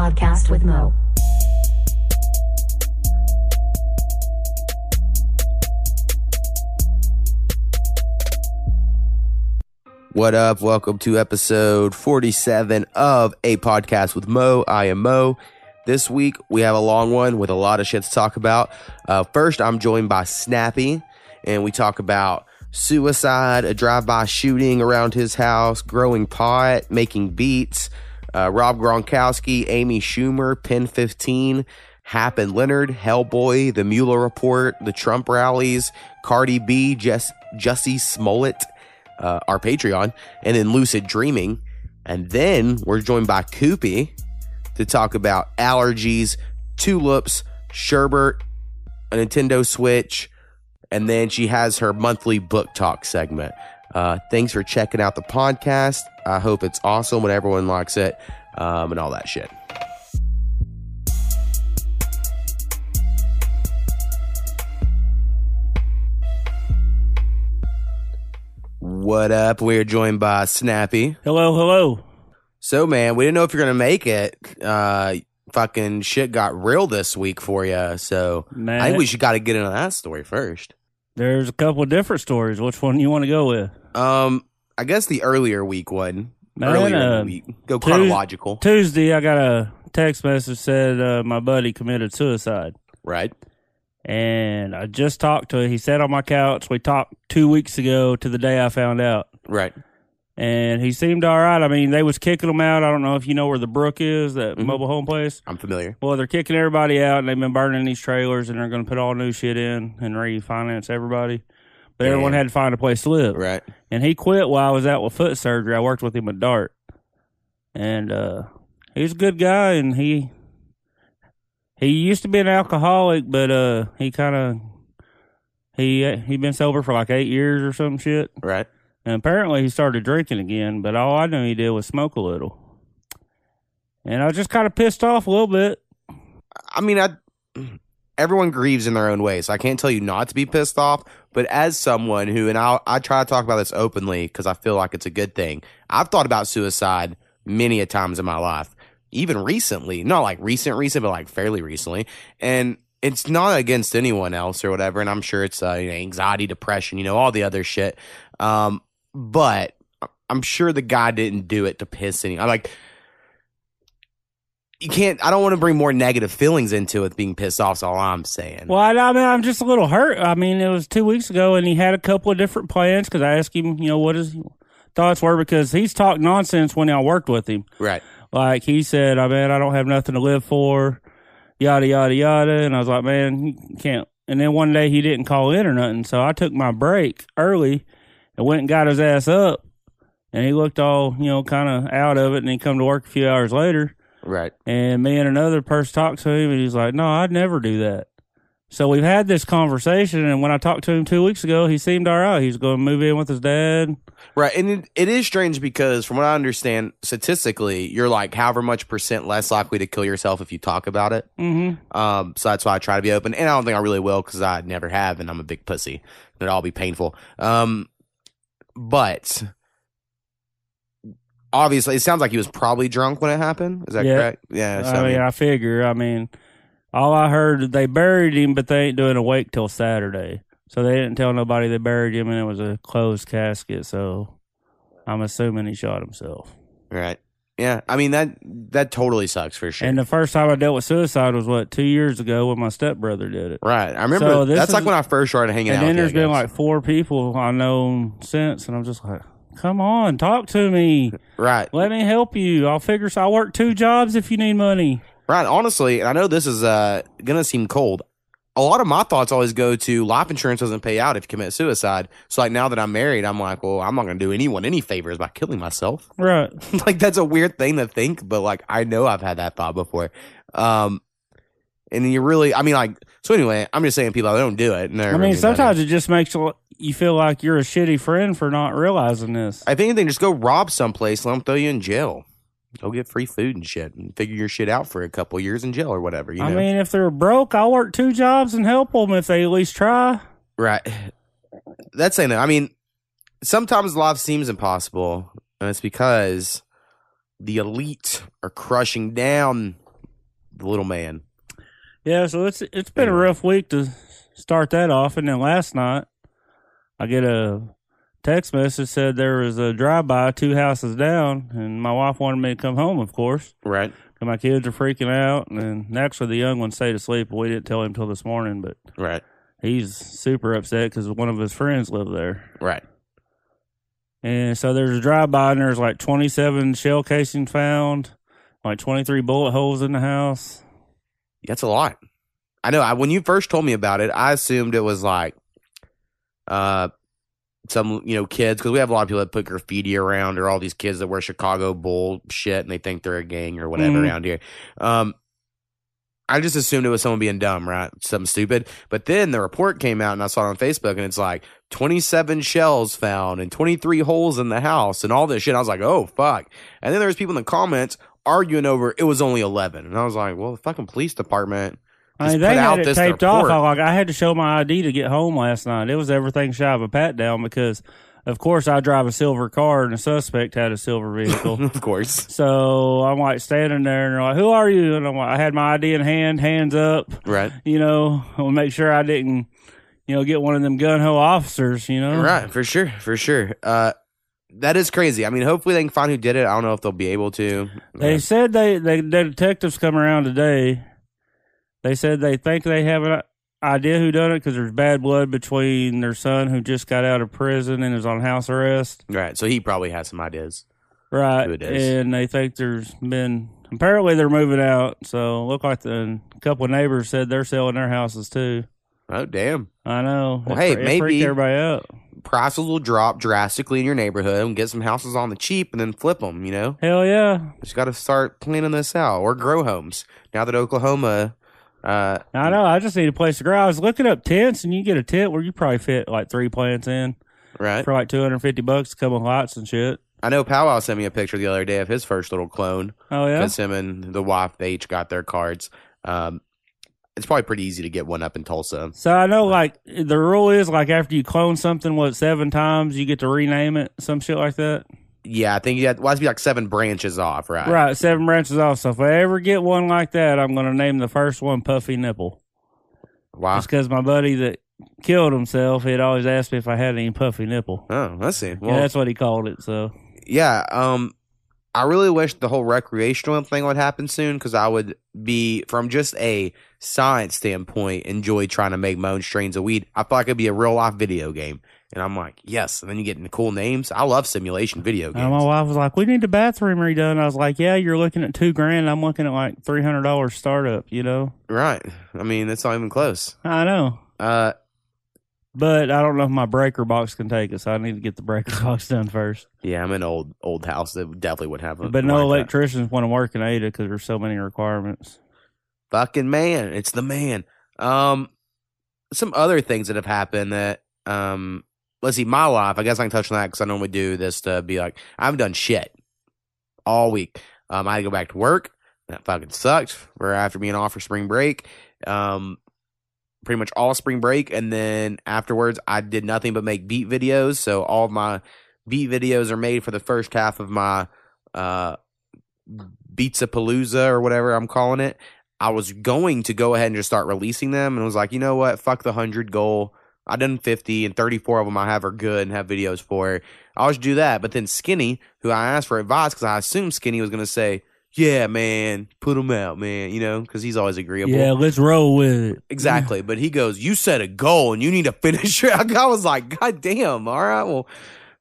podcast with Mo. What up? Welcome to episode 47 of A Podcast with Mo. I am Mo. This week we have a long one with a lot of shit to talk about. Uh, first, I'm joined by Snappy, and we talk about suicide, a drive-by shooting around his house, growing pot, making beats, uh, Rob Gronkowski, Amy Schumer, Pen 15, Hap and Leonard, Hellboy, The Mueller Report, the Trump rallies, Cardi B, Jess, Jussie Smollett, uh, our Patreon, and then Lucid Dreaming. And then we're joined by Coopie to talk about allergies, tulips, sherbert, a Nintendo Switch, and then she has her monthly book talk segment. Uh, thanks for checking out the podcast. I hope it's awesome when everyone likes it um, and all that shit. What up? We're joined by Snappy. Hello, hello. So, man, we didn't know if you're gonna make it. Uh, fucking shit got real this week for you. So, Man, I think we should got to get into that story first. there's a couple of different stories. Which one you want to go with? Um, I guess the earlier week one. Man, earlier in uh, the week. Go Tues- chronological, Tuesday, I got a text message said uh, my buddy committed suicide, right? and I just talked to him. He sat on my couch. We talked two weeks ago to the day I found out, Right. and he seemed all right. I mean, they was kicking him out. I don't know if you know where the Brook is, that Mhm. mobile home place. I'm familiar. Well, they're kicking everybody out, and they've been burning these trailers, and they're going to put all new shit in and refinance everybody. But everyone had to find a place to live. Right. And he quit while I was out with foot surgery. I worked with him at Dart, and uh, he's a good guy. And he he used to be an alcoholic, but uh, he kind of he he been sober for like eight years or some shit. Right. And apparently he started drinking again. But all I knew he did was smoke a little, and I was just kind of pissed off a little bit. I mean, I. Everyone grieves in their own way, so I can't tell you not to be pissed off. But as someone who, and I, I try to talk about this openly because I feel like it's a good thing. I've thought about suicide many a times in my life, even recently. Not like recent, recent, but like fairly recently. And it's not against anyone else or whatever. And I'm sure it's uh, you know, anxiety, depression, you know, all the other shit. Um, but I'm sure the guy didn't do it to piss anyone. I'm like, you can't. I don't want to bring more negative feelings into it. Being pissed off is all I'm saying. Well, I, I mean, I'm just a little hurt. I mean, it was two weeks ago, and he had a couple of different plans because I asked him, you know, what his thoughts were because he's talked nonsense when I worked with him. right. Like he said, oh, I mean, I don't have nothing to live for, yada yada yada, and I was like, man, you can't. And then one day he didn't call in or nothing, so I took my break early and went and got his ass up, and he looked all, you know, kind of out of it, and he come to work a few hours later. Right. And me and another person talked to him, and he's like, "No, I'd never do that." So we've had this conversation, and when I talked to him two weeks ago, he seemed all right. He's going to move in with his dad. Right. And it, it is strange because, from what I understand, statistically, you're like however much percent less likely to kill yourself if you talk about it. Mm-hmm. Um, so that's why I try to be open. And I don't think I really will because I never have, and I'm a big pussy. It'd all be painful. Um, but obviously, it sounds like he was probably drunk when it happened. Is that Yeah. correct? Yeah. So, I mean, I figure. I mean, all I heard they buried him, but they ain't doing a wake till Saturday. So they didn't tell nobody they buried him, and it was a closed casket. So I'm assuming he shot himself. right. Yeah. I mean that that totally sucks for sure. And the first time I dealt with suicide was what two years ago when my stepbrother did it. right. I remember So this that's like when I first started hanging And out. And then there's been like four people I know since, and I'm just like, come on, talk to me. right. Let me help you. I'll figure. So I work two jobs if you need money. Right. Honestly, and I know this is uh, gonna seem cold. A lot of my thoughts always go to life insurance doesn't pay out if you commit suicide. So like now that I'm married, I'm like, well, I'm not gonna do anyone any favors by killing myself. Right. like that's a weird thing to think, but like I know I've had that thought before. Um, and then you really, I mean, like, so anyway, I'm just saying people don't do it. And I mean, sometimes it just makes you feel like you're a shitty friend for not realizing this. I think anything, just go rob someplace, let them throw you in jail. Go get free food and shit, and figure your shit out for a couple years in jail or whatever. You I mean, if they're broke, I'll work two jobs and help them if they at least try. Right. That's saying that. I mean, sometimes life seems impossible, and it's because the elite are crushing down the little man. Yeah, so it's it's been a rough week to start that off, and then last night I get a text message said there was a drive by two houses down, and my wife wanted me to come home, of course. Right. And my kids are freaking out, and actually the young one stayed asleep. We didn't tell him till this morning, but Right. he's super upset because one of his friends live there. Right. And so there's a drive by, and there's like 27 shell casings found, like 23 bullet holes in the house. That's a lot. I know. I, when you first told me about it, I assumed it was like, uh, some you know kids because we have a lot of people that put graffiti around or all these kids that wear Chicago Bull shit and they think they're a gang or whatever Mhm. around here. Um, I just assumed it was someone being dumb, right? Something stupid. But then the report came out and I saw it on Facebook and it's like 27 shells found and 23 holes in the house and all this shit. I was like, oh fuck. And then there's people in the comments arguing over it was only 11. And I was like, well, the fucking police department I mean, they had it this taped off. I, like I had to show my ID to get home last night. It was everything shy of a pat down because, of course, I drive a silver car and the suspect had a silver vehicle. of course. so I'm like standing there and they're like, "Who are you?" And I'm like, I had my ID in hand, hands up. Right. You know, to make sure I didn't, you know, get one of them gun ho officers. You know, Right, for sure, for sure. Uh, that is crazy. I mean, hopefully they can find who did it. I don't know if they'll be able to. They said they, they the detectives come around today. They said they think they have an idea who done it because there's bad blood between their son who just got out of prison and is on house arrest. right, so he probably has some ideas. Right. Who it is. And they think there's been apparently they're moving out. So look like the a couple of neighbors said they're selling their houses too. Oh, damn. I know. Well, It hey, it maybe- everybody out. Prices will drop drastically in your neighborhood and get some houses on the cheap and then flip them, you know? Hell yeah. Just got to start planning this out or grow homes. Now that Oklahoma, uh, I know. I just need a place to grow. I was looking up tents, and you get a tent where you probably fit like three plants in right? for like two hundred fifty bucks, a couple of lights and shit. I know Powwow sent me a picture the other day of his first little clone. Oh yeah. because him and the wife they each got their cards. Um, it's probably pretty easy to get one up in Tulsa. So I know, like the rule is, like after you clone something, what seven times you get to rename it, some shit like that. Yeah, I think you had well, it has to be like seven branches off, right? Right, seven branches off. So if I ever get one like that, I'm going to name the first one Puffy Nipple. Wow. Just because my buddy that killed himself, he'd always asked me if I had any puffy nipple. Oh, let's see. yeah, that's what he called it. So yeah. Um, I really wish the whole recreational thing would happen soon because I would be, from just a science standpoint, enjoy trying to make my own strains of weed. I feel like it'd be a real life video game, and I'm like, yes. And then you get into cool names. I love simulation video games. and my wife was like, "We need the bathroom redone." I was like, "Yeah, you're looking at two grand. I'm looking at like three hundred dollars startup." You know, right. I mean, it's not even close. I know. Uh, But I don't know if my breaker box can take it, so I need to get the breaker box done first. yeah, I'm in an old old house that definitely would have a. But no that. electricians want to work in Ada because there's so many requirements. fucking man. It's the man. Um, some other things that have happened that um, let's see, my life. I guess I can touch on that because I normally do this to be like I haven't done shit all week. Um, I had to go back to work. That fucking sucked. For after being off for spring break, um, pretty much all spring break, and then afterwards, I did nothing but make beat videos. So all my beat videos are made for the first half of my uh Beats Palooza or whatever I'm calling it. I was going to go ahead and just start releasing them, and was like, you know what, fuck the hundred goal. I done fifty, and thirty four of them I have are good and have videos for. I'll just do that. But then Skinny, who I asked for advice because I assumed Skinny was gonna say, yeah, man, put him out, man, you know, because he's always agreeable. Yeah, let's roll with it. Exactly. But he goes, You set a goal and you need to finish it. I was like, God damn. All right. Well,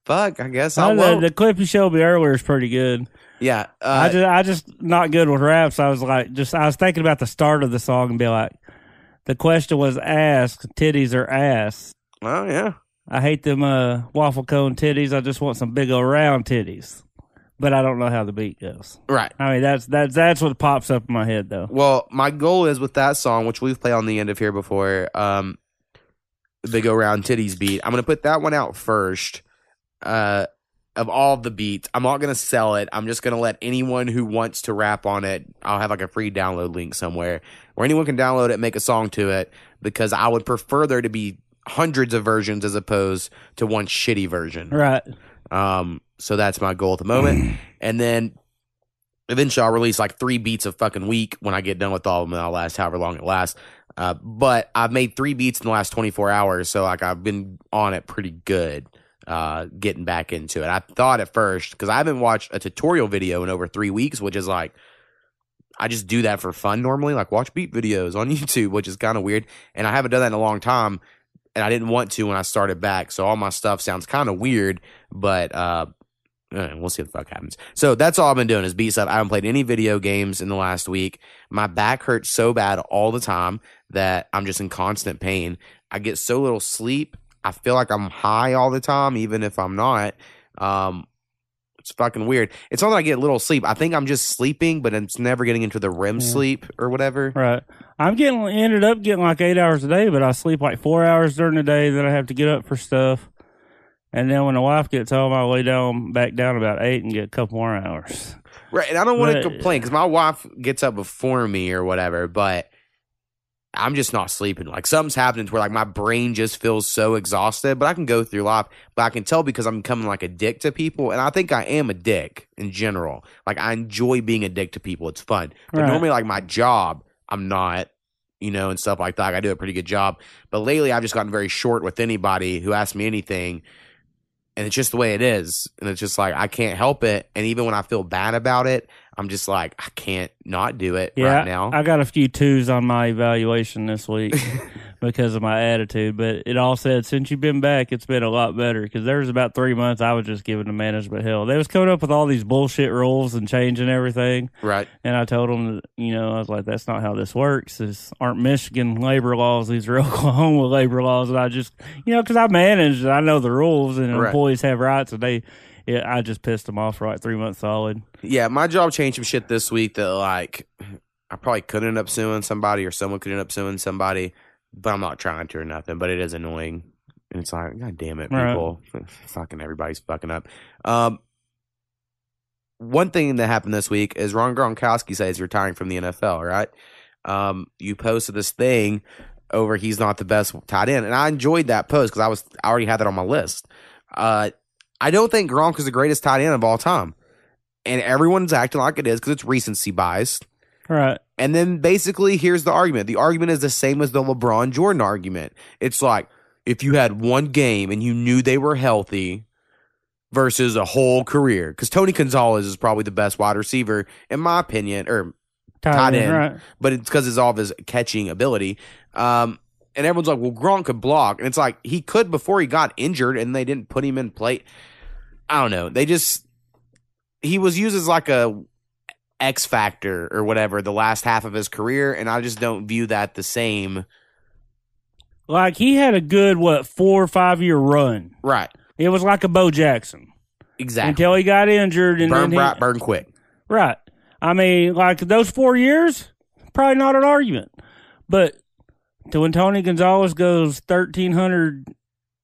fuck. I guess I I won't. the clip you showed me earlier is pretty good. yeah. I Uh, just I just not good with raps. I was like just I was thinking about the start of the song and be like, the question was asked, titties or ass. oh, yeah. I hate them uh, waffle cone titties. I just want some big old round titties. But I don't know how the beat goes. Right. I mean that's that's that's what pops up in my head though. Well, my goal is with that song, which we've played on the end of here before, um, the go Round Titties beat. I'm going to put that one out first. Uh, of all the beats, I'm not going to sell it. I'm just going to let anyone who wants to rap on it, I'll have like a free download link somewhere where anyone can download it, make a song to it, because I would prefer there to be hundreds of versions as opposed to one shitty version. Right. Um, so that's my goal at the moment. and then Eventually, I'll release like three beats a fucking week when I get done with all of them. And I'll last however long it lasts. Uh, but I've made three beats in the last 24 hours, so like I've been on it pretty good. Uh, getting back into it. I thought at first because I haven't watched a tutorial video in over three weeks, which is like I just do that for fun normally, like watch beat videos on YouTube, which is kind of weird. And I haven't done that in a long time, and I didn't want to when I started back. So all my stuff sounds kind of weird, but uh, uh, we'll see what the fuck happens. So that's all I've been doing is beat stuff. I haven't played any video games in the last week. My back hurts so bad all the time that I'm just in constant pain. I get so little sleep. I feel like I'm high all the time, even if I'm not. Um, it's fucking weird. It's not that I get little sleep. I think I'm just sleeping, but it's never getting into the REM Yeah. sleep or whatever. Right. I'm getting ended up getting like eight hours a day, but I sleep like four hours during the day. Then I have to get up for stuff, and then when the wife gets home, I lay down back down about eight and get a couple more hours. Right. And I don't want to complain because my wife gets up before me or whatever, but I'm just not sleeping. Like something's happening to where like my brain just feels so exhausted, but I can go through life. But I can tell because I'm becoming like a dick to people. And I think I am a dick in general. Like I enjoy being a dick to people. It's fun. But Right. normally like my job, I'm not, you know, and stuff like that. I do a pretty good job. But lately I've just gotten very short with anybody who asks me anything. And it's just the way it is. And it's just like I can't help it. And even when I feel bad about it, I'm just like, I can't not do it Yeah, right now. I got a few twos on my evaluation this week because of my attitude. But it all said since you've been back, it's been a lot better. Because there was about three months I was just giving the management hell. They was coming up with all these bullshit rules and changing everything. right. And I told them, that, you know, I was like, that's not how this works. This aren't Michigan labor laws. These are Oklahoma labor laws. And I just, you know, because I manage, I know the rules, and Right. employees have rights. And they, I just pissed them off for like three months solid. Yeah, my job changed some shit this week that like I probably could end up suing somebody or someone could end up suing somebody, but I'm not trying to or nothing. But it is annoying, and it's like, god damn it, Right. people, fucking everybody's fucking up. Um, one thing that happened this week is Rob Gronkowski says he's retiring from the NFL. Right? Um, you posted this thing over he's not the best tight end, and I enjoyed that post because I was I already had that on my list. Uh, I don't think Gronk is the greatest tight end of all time and everyone's acting like it is because it's recency bias. Right. And then basically, here's the argument. The argument is the same as the LeBron Jordan argument. It's like if you had one game and you knew they were healthy versus a whole career, because Tony Gonzalez is probably the best wide receiver, in my opinion, or Tight end. Right. but it's because it's all of his catching ability. Um, and everyone's like, well, Gronk could block. And it's like, he could before he got injured and they didn't put him in play. I don't know. They just, he was used as like a X factor or whatever the last half of his career. And I just don't view that the same. Like he had a good what four or five year run. Right. It was like a Bo Jackson Exactly. until he got injured and burn then he, bright, burn quick. right. I mean, like those four years, probably not an argument. But to when Tony Gonzalez goes thirteen hundred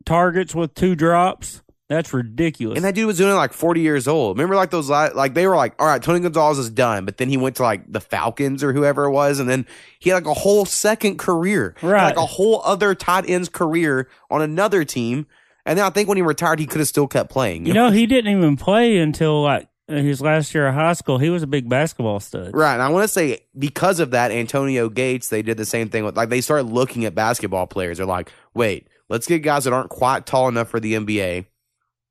targets with two drops, that's ridiculous. And that dude was doing it like 40 years old. Remember, like those, like they were like, all right, Tony Gonzalez is done. But then he went to like the Falcons or whoever it was. And then he had like a whole second career, Right. like a whole other tight ends career on another team. And then I think when he retired, he could have still kept playing. you know, he didn't even play until like his last year of high school. He was a big basketball stud. Right. And I want to say because of that, Antonio Gates, they did the same thing with like they started looking at basketball players. They're like, wait, let's get guys that aren't quite tall enough for the NBA,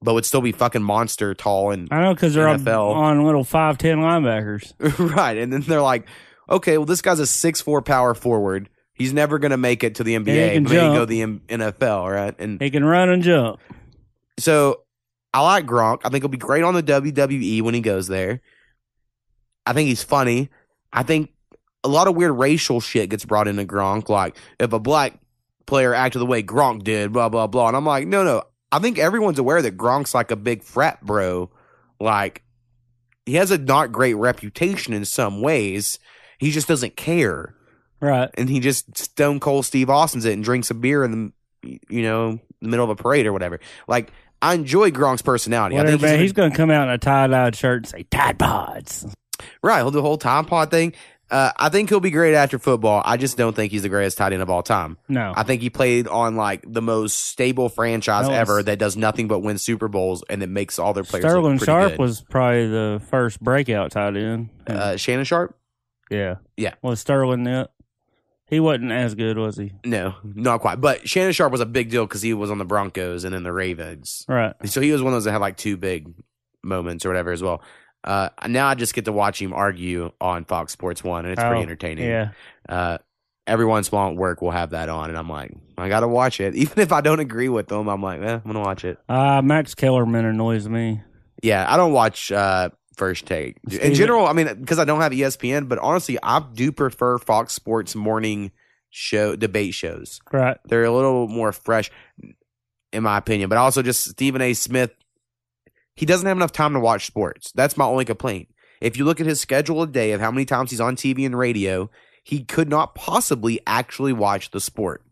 but would still be fucking monster tall and I know because they're on, little five ten linebackers. right. And then they're like, okay, well, this guy's a six four power forward. He's never gonna make it to the NBA. can he jump. go to the M- NFL, right? And He can run and jump. so I like Gronk. I think he'll be great on the WWE when he goes there. I think he's funny. I think a lot of weird racial shit gets brought into Gronk. Like if a black player acted the way Gronk did, blah blah blah. And I'm like, no, no. I think everyone's aware that Gronk's like a big frat bro. Like he has a not great reputation in some ways. He just doesn't care, Right. and he just stone cold Steve Austin's it and drinks a beer in the you know the middle of a parade or whatever. Like I enjoy Gronk's personality. I Whatever, think man. he's, He's going to come out in a tie dyed shirt and say Tide Pods. right. He'll do the whole Tide Pod thing. Uh, I think he'll be great after football. I just don't think he's the greatest tight end of all time. No, I think he played on like the most stable franchise ever that does nothing but win Super Bowls and that makes all their players. Sterling Sharpe good. was probably the first breakout tight end. uh, Shannon Sharpe. yeah, yeah. Was Sterling it? He wasn't as good, was he? No, not quite. But Shannon Sharpe was a big deal because he was on the Broncos and then the Ravens. Right. So he was one of those that had like two big moments or whatever as well. Uh, now I just get to watch him argue on Fox Sports One, and it's pretty Oh, entertaining. Yeah. Uh, every once in a while at work, we'll have that on, and I'm like, I gotta watch it, even if I don't agree with them. I'm like, eh, I'm gonna watch it. Uh, Max Kellerman annoys me. Yeah, I don't watch uh, First Take in Steven- general. I mean, because I don't have ESPN, but honestly, I do prefer Fox Sports morning show debate shows. Right. They're a little more fresh, in my opinion. But also, just Stephen A. Smith, he doesn't have enough time to watch sports. That's my only complaint. If you look at his schedule a day of how many times he's on TV and radio, he could not possibly actually watch the sport.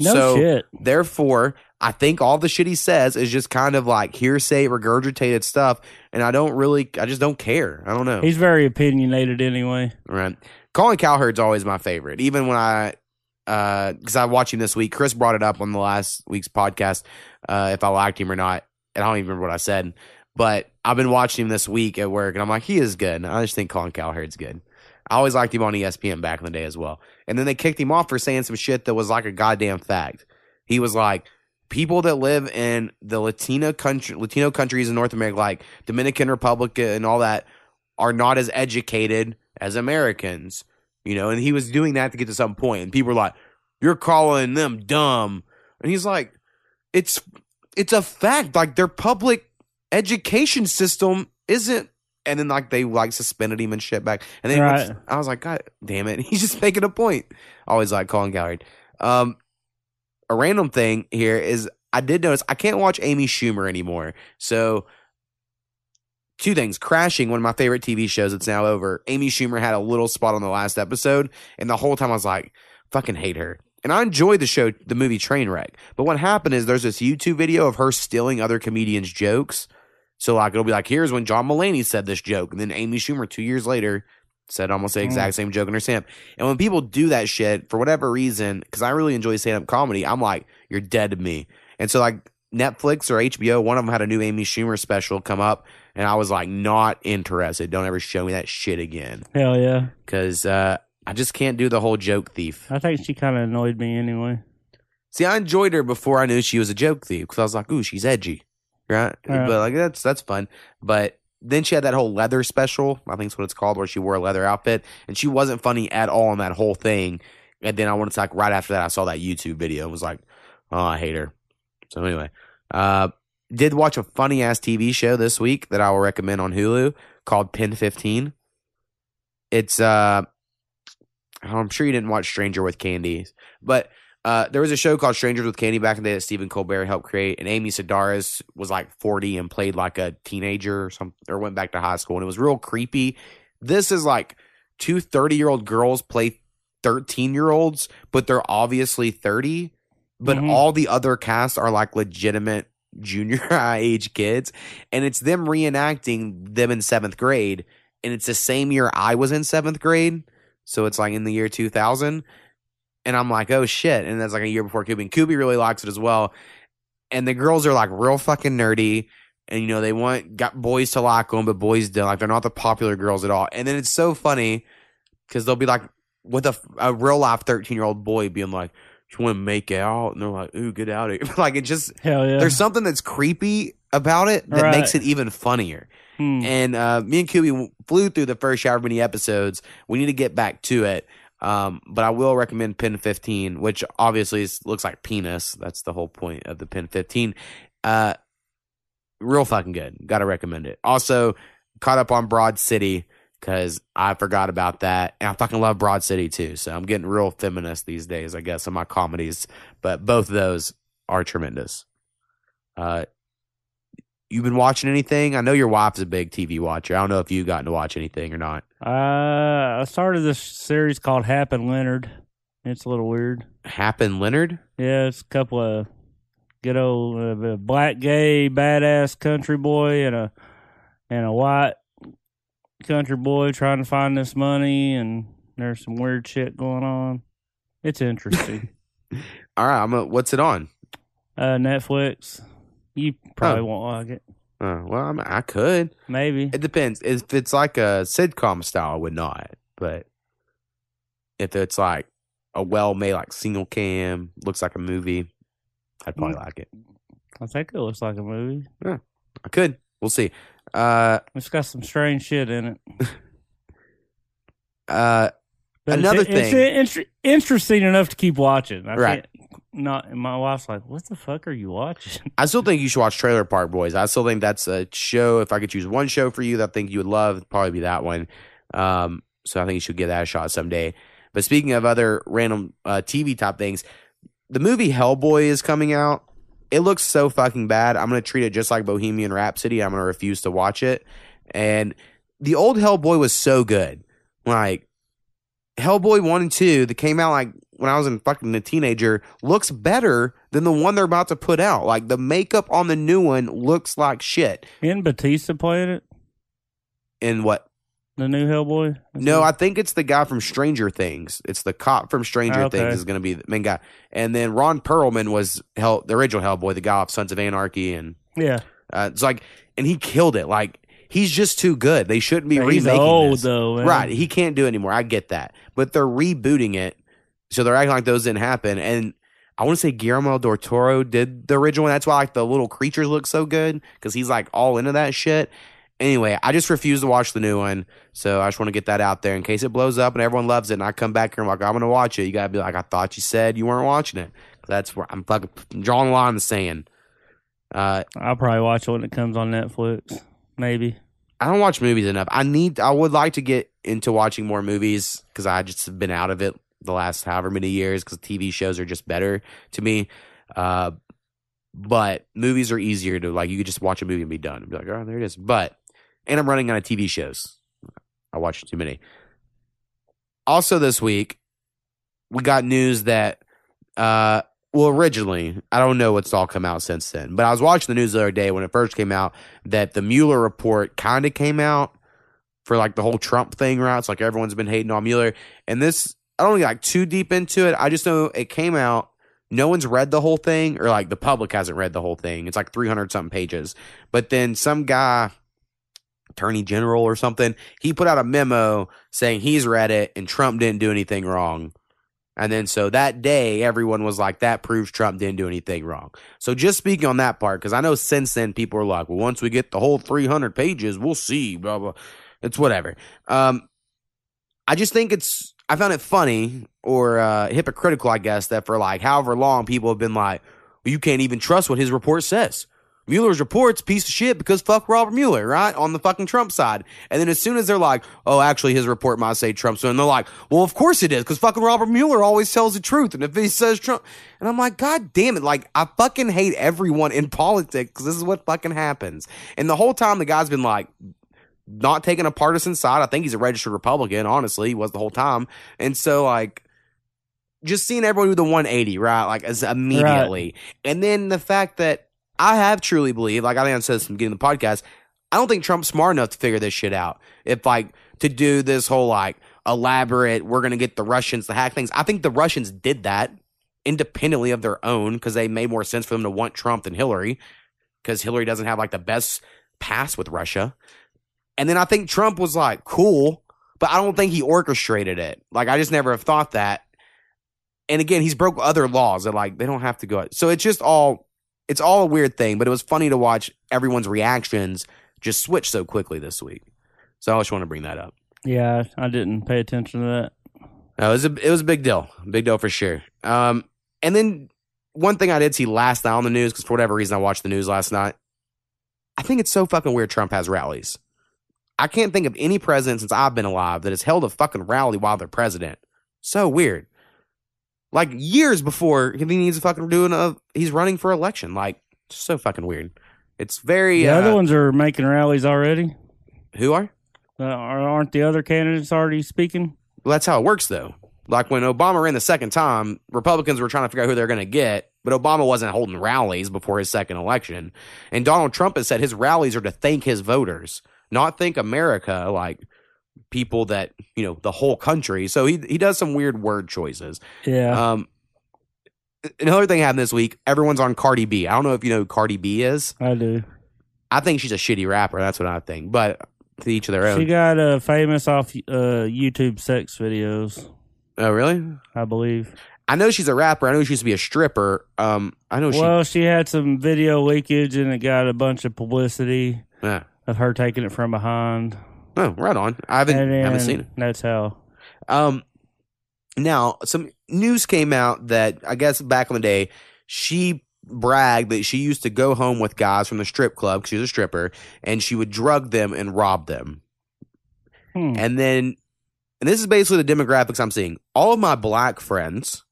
No so, shit. therefore, I think all the shit he says is just kind of like hearsay, regurgitated stuff, and I don't really, I just don't care. I don't know. He's very opinionated anyway. Right. Colin Cowherd's always my favorite. Even when I, because I watched him this week. Chris brought it up on the last week's podcast. Uh, if I liked him or not, and I don't even remember what I said. But I've been watching him this week at work, and I'm like, he is good. I just think Colin Cowherd's good. I always liked him on ESPN back in the day as well. And then they kicked him off for saying some shit that was like a goddamn fact. He was like, people that live in the Latino country, Latino countries in North America, like Dominican Republic and all that, are not as educated as Americans. You know, and he was doing that to get to some point, and people were like, "You're calling them dumb," and he's like, "It's it's a fact. Like their public education system isn't." And then like they like suspended him and shit back, and then Right. I was like, "God damn it!" He's just making a point. Always like Colin Cowherd. Um, a random thing here is I did notice I can't watch Amy Schumer anymore. So two things. Crashing, one of my favorite TV shows, it's now over. Amy Schumer had a little spot on the last episode, and the whole time I was like, fucking hate her. And I enjoyed the show, the movie Trainwreck. But what happened is there's this YouTube video of her stealing other comedians' jokes. So like it'll be like, here's when John Mulaney said this joke, and then Amy Schumer two years later said almost the exact same joke in her stand. And when people do that shit for whatever reason, because I really enjoy stand up comedy, I'm like, you're dead to me. And so like Netflix or HBO, one of them had a new Amy Schumer special come up, and I was like, not interested. Don't ever show me that shit again, Hell yeah. because uh, I just can't do the whole joke thief. I think she kind of annoyed me anyway. See, I enjoyed her before I knew she was a joke thief because I was like, ooh, she's edgy, right? Right. But like that's that's fun. But then she had that whole leather special, I think it's what it's called, where she wore a leather outfit, and she wasn't funny at all in that whole thing. And then I wanted to like right after that, I saw that YouTube video and was like, oh, I hate her. So anyway, uh, did watch a funny ass TV show this week that I will recommend on Hulu called Pen Fifteen. It's uh, I'm sure you didn't watch Stranger with Candies, but uh, there was a show called Strangers with Candy back in the day that Stephen Colbert helped create, and Amy Sedaris was like 40 and played like a teenager or something, or went back to high school, and it was real creepy. This is like two 30 year old girls play 13 year olds, but they're obviously 30, but Mhm. all the other casts are like legitimate junior high age kids, and it's them reenacting them in seventh grade, and it's the same year I was in seventh grade, so it's like in the year 2000 and I'm like, oh shit. And that's like a year before Kubi. And Kubi really likes it as well. And the girls are like real fucking nerdy. And you know, they want got boys to like them, but boys don't. Like they're not the popular girls at all. And then it's so funny because they'll be like with a, a real life 13 year old boy being like, you want to make out? And they're like, ooh, get out of here. like it just, Hell yeah. there's something that's creepy about it that Right. makes it even funnier. Hmm. And uh, me and Kubi flew through the first however many episodes. We need to get back to it. Um, but I will recommend Pen 15, which obviously is, looks like penis. That's the whole point of the Pen 15. Uh, real fucking good. Got to recommend it. Also, caught up on Broad City because I forgot about that. And I fucking love Broad City too. So I'm getting real feminist these days, I guess, in my comedies. But both of those are tremendous. Uh, you been watching anything? I know your wife's a big TV watcher. I don't know if you've gotten to watch anything or not. Uh, I started this series called Hap and Leonard. It's a little weird. Hap and Leonard? Yeah, it's a couple of good old uh, black gay badass country boy and a and a white country boy trying to find this money and There's some weird shit going on. It's interesting. All right, I'm. A, what's it on? uh, Netflix. You probably Oh. won't like it. Uh, well, I, mean, I could. Maybe. It depends. If it's like a sitcom style, I would not. But if it's like a well-made, like single cam, looks like a movie, I'd probably Mm. like it. I think it looks like a movie. Yeah, I could. We'll see. Uh, It's got some strange shit in it. uh, But Another it's, it's thing- interesting enough to keep watching. I Right. And my wife's like, "What the fuck are you watching?" I still think you should watch Trailer Park Boys. I still think that's a show. If I could choose one show for you that I think you would love, probably be that one. Um, so I think you should give that a shot someday. But speaking of other random uh, TV type things, the movie Hellboy is coming out. It looks so fucking bad. I'm gonna treat it just like Bohemian Rhapsody. I'm gonna refuse to watch it. And the old Hellboy was so good. Like Hellboy one and two that came out like when I was in fucking a teenager looks better than the one they're about to put out. Like the makeup on the new one looks like shit. Isn't Batista playing it? And what? The new Hellboy? No, he- I think it's the guy from Stranger Things. It's the cop from Stranger Okay. Things is going to be the main guy. And then Ron Perlman was Hell, the original Hellboy, the guy off Sons of Anarchy, and yeah. uh, it's like, and he killed it. Like he's just too good. They shouldn't be He's remaking old this. though. Man. Right. He can't do it anymore. I get that. But they're rebooting it. So they're acting like those didn't happen. And I want to say Guillermo del Toro did the original one. That's why like the little creatures look so good because he's like all into that shit. Anyway, I just refuse to watch the new one. So I just want to get that out there in case it blows up and everyone loves it. And I come back here and I'm like, I'm going to watch it. You got to be like, I thought you said you weren't watching it. That's where I'm fucking drawing a line in the sand. Uh, I'll probably watch it when it comes on Netflix. Maybe. I don't watch movies enough. I need. I would like to get into watching more movies because I just have been out of it the last however many years because TV shows are just better to me. Uh, but movies are easier to like. You could just watch a movie and be done. And be like, oh, there it is. But and I'm running out of TV shows. I watch too many. Also, this week we got news that. Uh, well, originally, I don't know what's all come out since then, but I was watching the news the other day when it first came out that the Mueller report kind of came out for like the whole Trump thing, right? It's like everyone's been hating on Mueller. And this, I don't get like too deep into it. I just know it came out. No one's read the whole thing, or like the public hasn't read the whole thing. It's like 300 something pages. But then some guy, attorney general or something, he put out a memo saying he's read it and Trump didn't do anything wrong. And then so that day, everyone was like, that proves Trump didn't do anything wrong. So just speaking on that part, because I know since then people are like, well, once we get the whole 300 pages, we'll see, blah, blah. It's whatever. Um, I just think it's, I found it funny or uh, hypocritical, I guess, that for like however long people have been like, well, you can't even trust what his report says. Mueller's report's piece of shit because fuck Robert Mueller, right? On the fucking Trump side. And then as soon as they're like, oh, actually his report might say Trump, so and they're like, well, of course it is because fucking Robert Mueller always tells the truth. And if he says Trump, and I'm like, God damn it. Like, I fucking hate everyone in politics because this is what fucking happens. And the whole time the guy's been like, not taking a partisan side. I think he's a registered Republican, honestly. He was the whole time. And so, like, just seeing everyone do the 180, right? Like, as immediately. And then the fact that I have truly believed, like I think I said this from the beginning of the podcast, I don't think Trump's smart enough to figure this shit out. If, like, to do this whole, like, elaborate, we're going to get the Russians to hack things. I think the Russians did that independently of their own because they made more sense for them to want Trump than Hillary because Hillary doesn't have, like, the best pass with Russia. And then I think Trump was like, cool, but I don't think he orchestrated it. Like, I just never have thought that. And again, he's broke other laws that, like, they don't have to go. So it's just all, it's all a weird thing, but it was funny to watch everyone's reactions just switch so quickly this week. So I just want to bring that up. Yeah, I didn't pay attention to that. No, it was a, it was a big deal. Big deal for sure. Um, and then one thing I did see last night on the news, because for whatever reason I watched the news last night, I think it's so fucking weird Trump has rallies. I can't think of any president since I've been alive that has held a fucking rally while they're president. So weird. Like years before he needs to fucking doing a he's running for election. Like so fucking weird. It's very The uh, other ones are making rallies already. who are? Uh, aren't the other candidates already speaking? Well, that's how it works, though. Like when Obama ran the second time, Republicans were trying to figure out who they're going to get, but Obama wasn't holding rallies before his second election. And Donald Trump has said his rallies are to thank his voters, not think America. Like, people that you know the whole country. So he he does some weird word choices. Yeah. Um, another thing happened this week. Everyone's on Cardi B. I don't know if you know who Cardi B is. I do. I think she's a shitty rapper. That's what I think. But to each of their own. She got uh, famous off uh, YouTube sex videos, oh, really? I believe. I know she's a rapper. I know she used to be a stripper. Um, I know she. Well, she had some video leakage and it got a bunch of publicity Yeah. Of her taking it from behind. Oh, right on. I haven't then haven't seen it. That's how. Um, now some news came out that I guess back in the day, she bragged that she used to go home with guys from the strip club 'cause she was a stripper, and she would drug them and rob them. Hmm. And then, and this is basically the demographics I'm seeing. All of my black friends,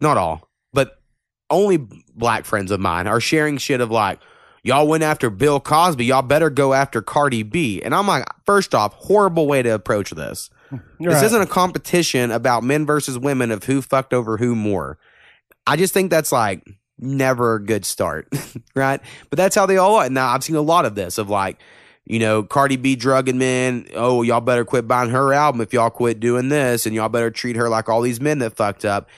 not all, but only black friends of mine are sharing shit of like, y'all went after Bill Cosby, y'all better go after Cardi B. And I'm like, first off, horrible way to approach this. This Right. isn't a competition about men versus women of who fucked over who more. I just think that's like never a good start, right? But that's how they all are. Now I've seen a lot of this of like, you know, Cardi B drugging men. Oh, y'all better quit buying her album if y'all quit doing this, and y'all better treat her like all these men that fucked up.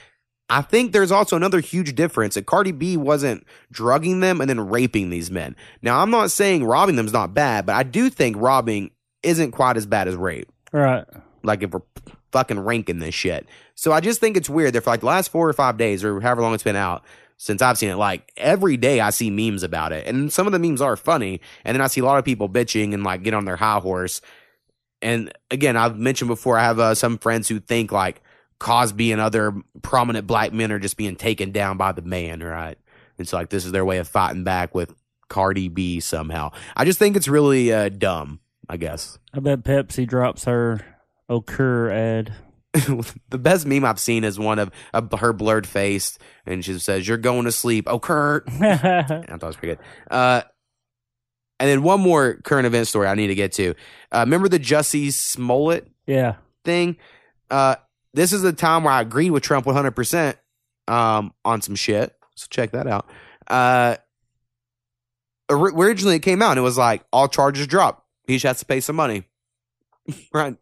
I think there's also another huge difference that Cardi B wasn't drugging them and then raping these men. Now, I'm not saying robbing them is not bad, but I do think robbing isn't quite as bad as rape right. like if we're fucking ranking this shit. So I just think it's weird that for like the last four or five days or however long it's been out since I've seen it, like every day I see memes about it. And some of the memes are funny. And then I see a lot of people bitching and like get on their high horse. And again, I've mentioned before, I have uh, some friends who think like Cosby and other prominent black men are just being taken down by the man, right? It's like this is their way of fighting back with Cardi B somehow. I just think it's really uh, dumb, I guess. I bet Pepsi drops her Occur ad. the best meme I've seen is one of, of her blurred face, and she says, "You're going to sleep." Oh, Kurt. I thought it was pretty good. Uh, and then one more current event story I need to get to. Uh, remember the Jussie Smollett yeah. thing? Uh, this is a time where I agreed with Trump 100 percent um, on some shit. So check that out. Uh, originally, it came out and it was like all charges dropped. He just has to pay some money. right.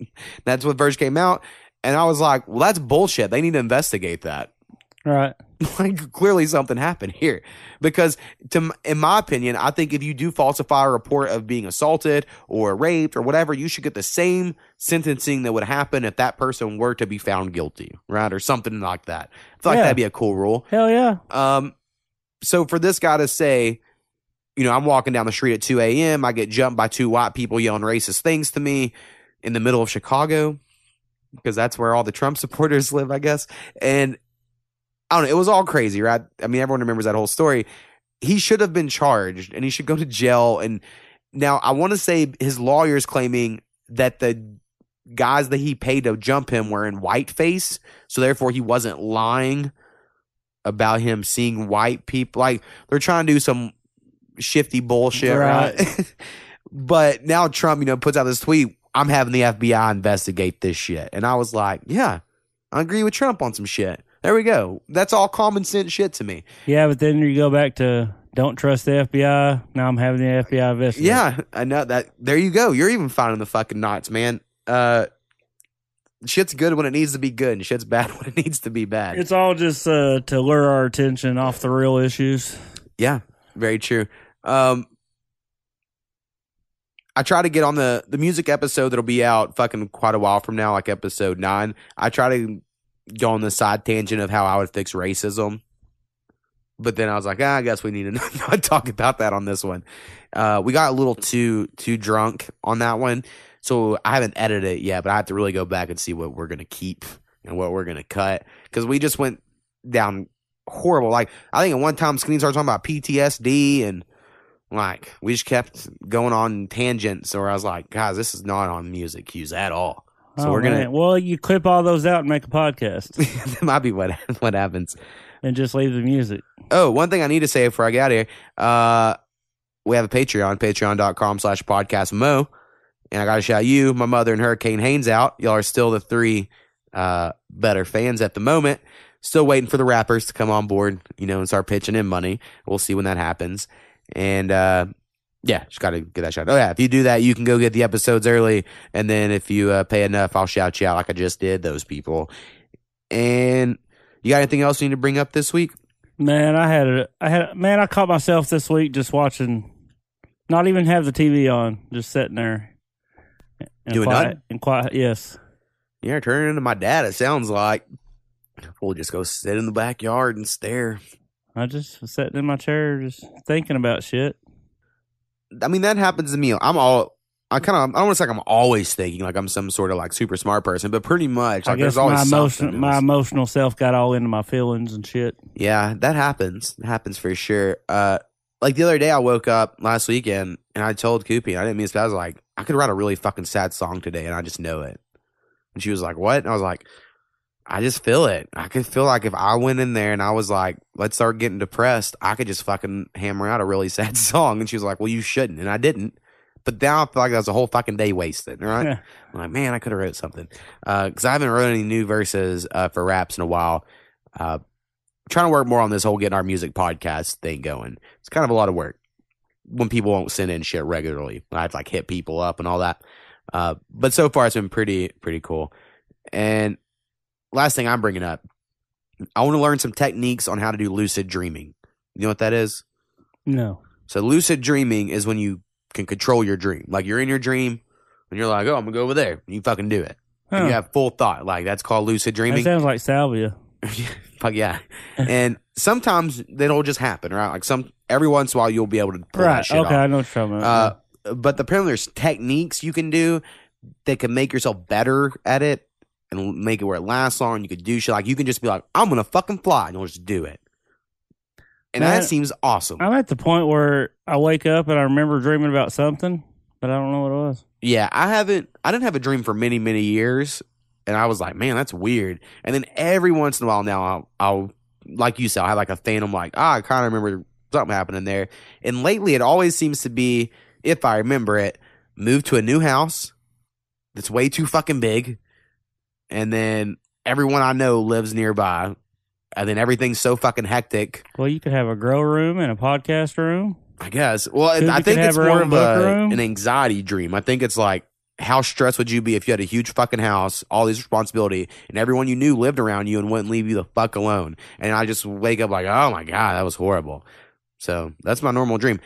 That's what Verge came out. And I was like, well, that's bullshit. They need to investigate that. Right. like clearly something happened here. Because to in my opinion i think if you do falsify a report of being assaulted or raped or whatever you should get the same sentencing that would happen if that person were to be found guilty right? Or something like that. I feel like Yeah. that'd be a cool rule. Hell yeah. um so for this guy to say you know i'm walking down the street at 2 a.m i get jumped by two white people yelling racist things to me in the middle of chicago because that's where all the trump supporters live i guess. And I don't know. It was all crazy, right? I mean, everyone remembers that whole story. He should have been charged and he should go to jail. And now I want to say his lawyer's claiming that the guys that he paid to jump him were in whiteface. So therefore he wasn't lying about him seeing white people. Like they're trying to do some shifty bullshit, right? but now Trump, you know, puts out this tweet. I'm having the FBI investigate this shit. And I was like, yeah, I agree with Trump on some shit. There we go. That's all common sense shit to me. Yeah, but then you go back to don't trust the FBI. Now I'm having the FBI investigate. Yeah, I know that. There you go. You're even finding the fucking knots, man. Uh, shit's good when it needs to be good, and shit's bad when it needs to be bad. It's all just uh, to lure our attention off the real issues. Yeah, very true. Um, I try to get on the the music episode that'll be out fucking quite a while from now, like episode nine. I try to go on the side tangent of how I would fix racism, but then I was like, ah, I guess we need to not talk about that on this one. Uh, we got a little too too drunk on that one, so I haven't edited it yet. But I have to really go back and see what we're gonna keep and what we're gonna cut because we just went down horrible. Like I think at one time Skinny started talking about PTSD and like we just kept going on tangents. So I was like, guys, this is not on music cues at all. So Oh, we're gonna man. Well, you clip all those out and make a podcast, that might be what what happens. and just leave the music. Oh, one thing I need to say before I get out of here. Uh we have a Patreon, patreon.com slash podcast mo. And I gotta shout you, my mother, and Hurricane Haynes out. Y'all are still the three uh better fans at the moment. Still waiting for the rappers to come on board, you know, and start pitching in money. We'll see when that happens. And uh Yeah, just got to get that shot. Oh yeah, if you do that, you can go get the episodes early, and then if you uh, pay enough, I'll shout you out like I just did those people. And you got anything else you need to bring up this week? Man, I had a, I had, man, I caught myself this week just watching, not even have the TV on, just sitting there. And Doing quiet, nothing? And quiet, yes. Yeah, turning into my dad. It sounds like we'll just go sit in the backyard and stare. I just was sitting in my chair, just thinking about shit. I mean, that happens to me. I'm all. I kind of. I don't want to say like I'm always thinking like I'm some sort of like super smart person, but pretty much I guess there's always my something. emotion, my emotional self got all into my feelings and shit. Yeah, that happens. It happens for sure. Uh, like the other day, I woke up last weekend and I told Coopie, I didn't mean to, I was like, I could write a really fucking sad song today and I just know it. And she was like, what? And I was like, I just feel it. I could feel like if I went in there and I was like, let's start getting depressed, I could just fucking hammer out a really sad song. And she was like, well, you shouldn't. And I didn't. But now I feel like that was a whole fucking day wasted, right? Yeah. I'm like, man, I could have wrote something. Uh, cause I haven't wrote any new verses, uh, for raps in a while. Uh, trying to work more on this whole getting our music podcast thing going. It's kind of a lot of work when people won't send in shit regularly. I have to like hit people up and all that. Uh, but so far it's been pretty, pretty cool. And last thing I'm bringing up, I want to learn some techniques on how to do lucid dreaming. You know what that is? No. So lucid dreaming is when you can control your dream. Like you're in your dream and you're like, oh, I'm gonna go over there. And you fucking do it. And you have full thought. Like that's called lucid That dreaming. sounds like salvia. Fuck yeah. and sometimes it'll just happen, right? Like some every once in a while you'll be able to pull that Right. shit Okay, off. I know what you're talking about. Uh, but apparently there's techniques you can do that can make yourself better at it and make it where it lasts long. You could do shit like you can just be like, I'm gonna fucking fly, and you'll just do it. And Man, that seems awesome. I'm at the point where I wake up and I remember dreaming about something, but I don't know what it was. Yeah, I haven't. I didn't have a dream for many, many years, and I was like, man, that's weird. And then every once in a while, now I'll, I'll like you said, I have like a phantom, like ah, I kind of remember something happening there. And lately, it always seems to be, if I remember it, move to a new house that's way too fucking big, and then everyone I know lives nearby, and then everything's so fucking hectic. Well, you could have a grow room and a podcast room. I guess. Well, I think it's more of a, an anxiety dream. I think it's like, how stressed would you be if you had a huge fucking house, all these responsibility, and everyone you knew lived around you and wouldn't leave you the fuck alone? And I just wake up like, oh my god, that was horrible. So that's my normal dream.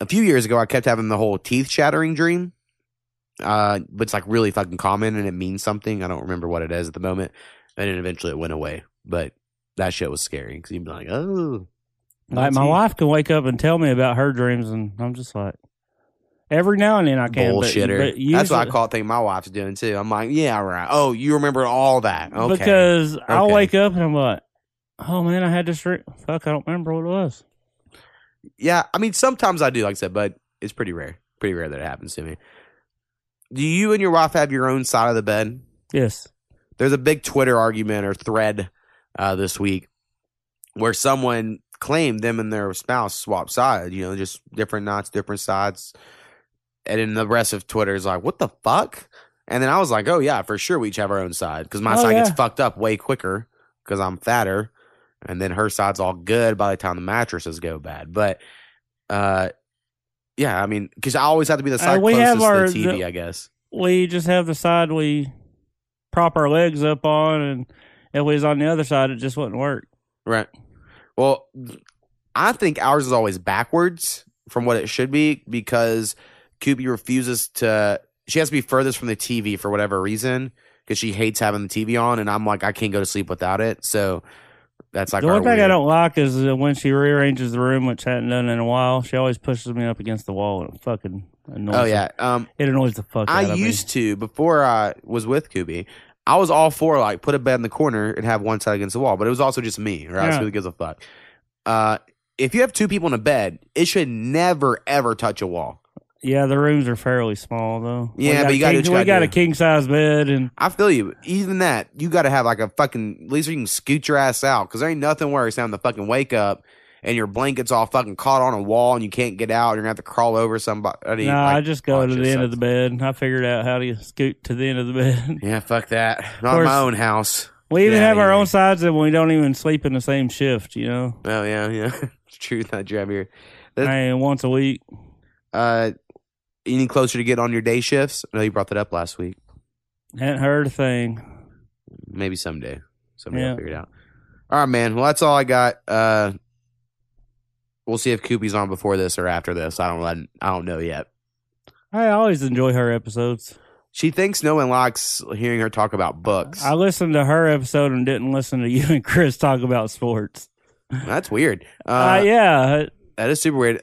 A few years ago, I kept having the whole teeth shattering dream. Uh, but it's like really fucking common and it means something. I don't remember what it is at the moment. And then eventually it went away. But that shit was scary because you'd be like, oh. Like my wife can wake up and tell me about her dreams, and I'm just like, every now and then I can. but- bullshitter. But, That's what I call it. Think my wife's doing too. I'm like, yeah, right. Oh, you remember all that? Okay. Because I'll wake up and I'm like, oh man, I had this dream. Fuck, I don't remember what it was. yeah, I mean, sometimes I do, like I said, but it's pretty rare. Pretty rare that it happens to me. Do you and your wife have your own side of the bed? Yes. There's a big Twitter argument or thread uh, this week where someone claimed them and their spouse swapped sides. You know, just different knots, different sides. And then the rest of Twitter is like, what the fuck? And then I was like, oh, yeah, for sure we each have our own side because my Oh, side gets fucked up way quicker because I'm fatter. And then her side's all good by the time the mattresses go bad. But, uh, yeah, I mean, because I always have to be the Uh, side we closest have our- to the TV, the- I guess. We just have the side we prop our legs up on, and if we was on the other side, it just wouldn't work. Right. Well, I think ours is always backwards from what it should be because Coopie refuses to. She has to be furthest from the TV for whatever reason because she hates having the TV on, and I'm like, I can't go to sleep without it. So that's like the one thing I don't like is when she rearranges the room, which I hadn't done in a while. She always pushes me up against the wall, and it fucking annoys. Oh me. yeah. Um, it annoys the fuck I out of used to before I was with Coopie. I was all for like put a bed in the corner and have one side against the wall, but it was also just me, right? Yeah. So who gives a fuck? Uh, if you have two people in a bed, it should never ever touch a wall. Yeah, the rooms are fairly small though. Yeah, but you king, we got a king size bed, and I feel you. Even that, you got to have like a fucking. At least you can scoot your ass out because there ain't nothing worse than to fucking wake up and your blanket's all fucking caught on a wall and you can't get out. You're gonna have to crawl over somebody. no, like, I just go to the end of the bed. I figured out how to scoot to the end of the bed. Yeah, fuck that. Not course- my own house. we even Get have outta our own sides, and we don't even sleep in the same shift. You know, Oh yeah, yeah. it's true. That job here. I mean, once a week. Uh, any closer to get on your day shifts? I know you brought that up last week. Hadn't heard a thing. Maybe someday. Someday Yeah. I'll figure it out. All right, man. Well, that's all I got. Uh, we'll see if Coopie's on before this or after this. I don't. I don't know yet. I always enjoy her episodes. She thinks no one likes hearing her talk about books. I listened to her episode and didn't listen to you and Chris talk about sports. That's weird. Uh, Uh, yeah, That is super weird.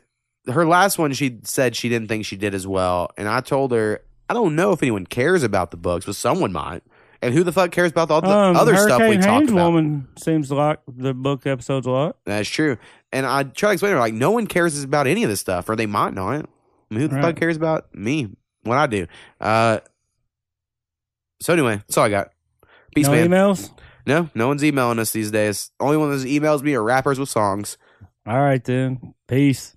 Her last one, she said she didn't think she did as well, and I told her I don't know if anyone cares about the books, but someone might. And who the fuck cares about all the um, other stuff we Hurricane talked about? woman seems to like the book episodes a lot. That's true. And I try to explain to her like no one cares about any of this stuff, or they might not. I mean, who the Right. fuck cares about me? What I do? Uh. So anyway, that's all I got. Peace, no man. emails. No, no one's emailing us these days. Only one that emails me are rappers with songs. All right then. Peace.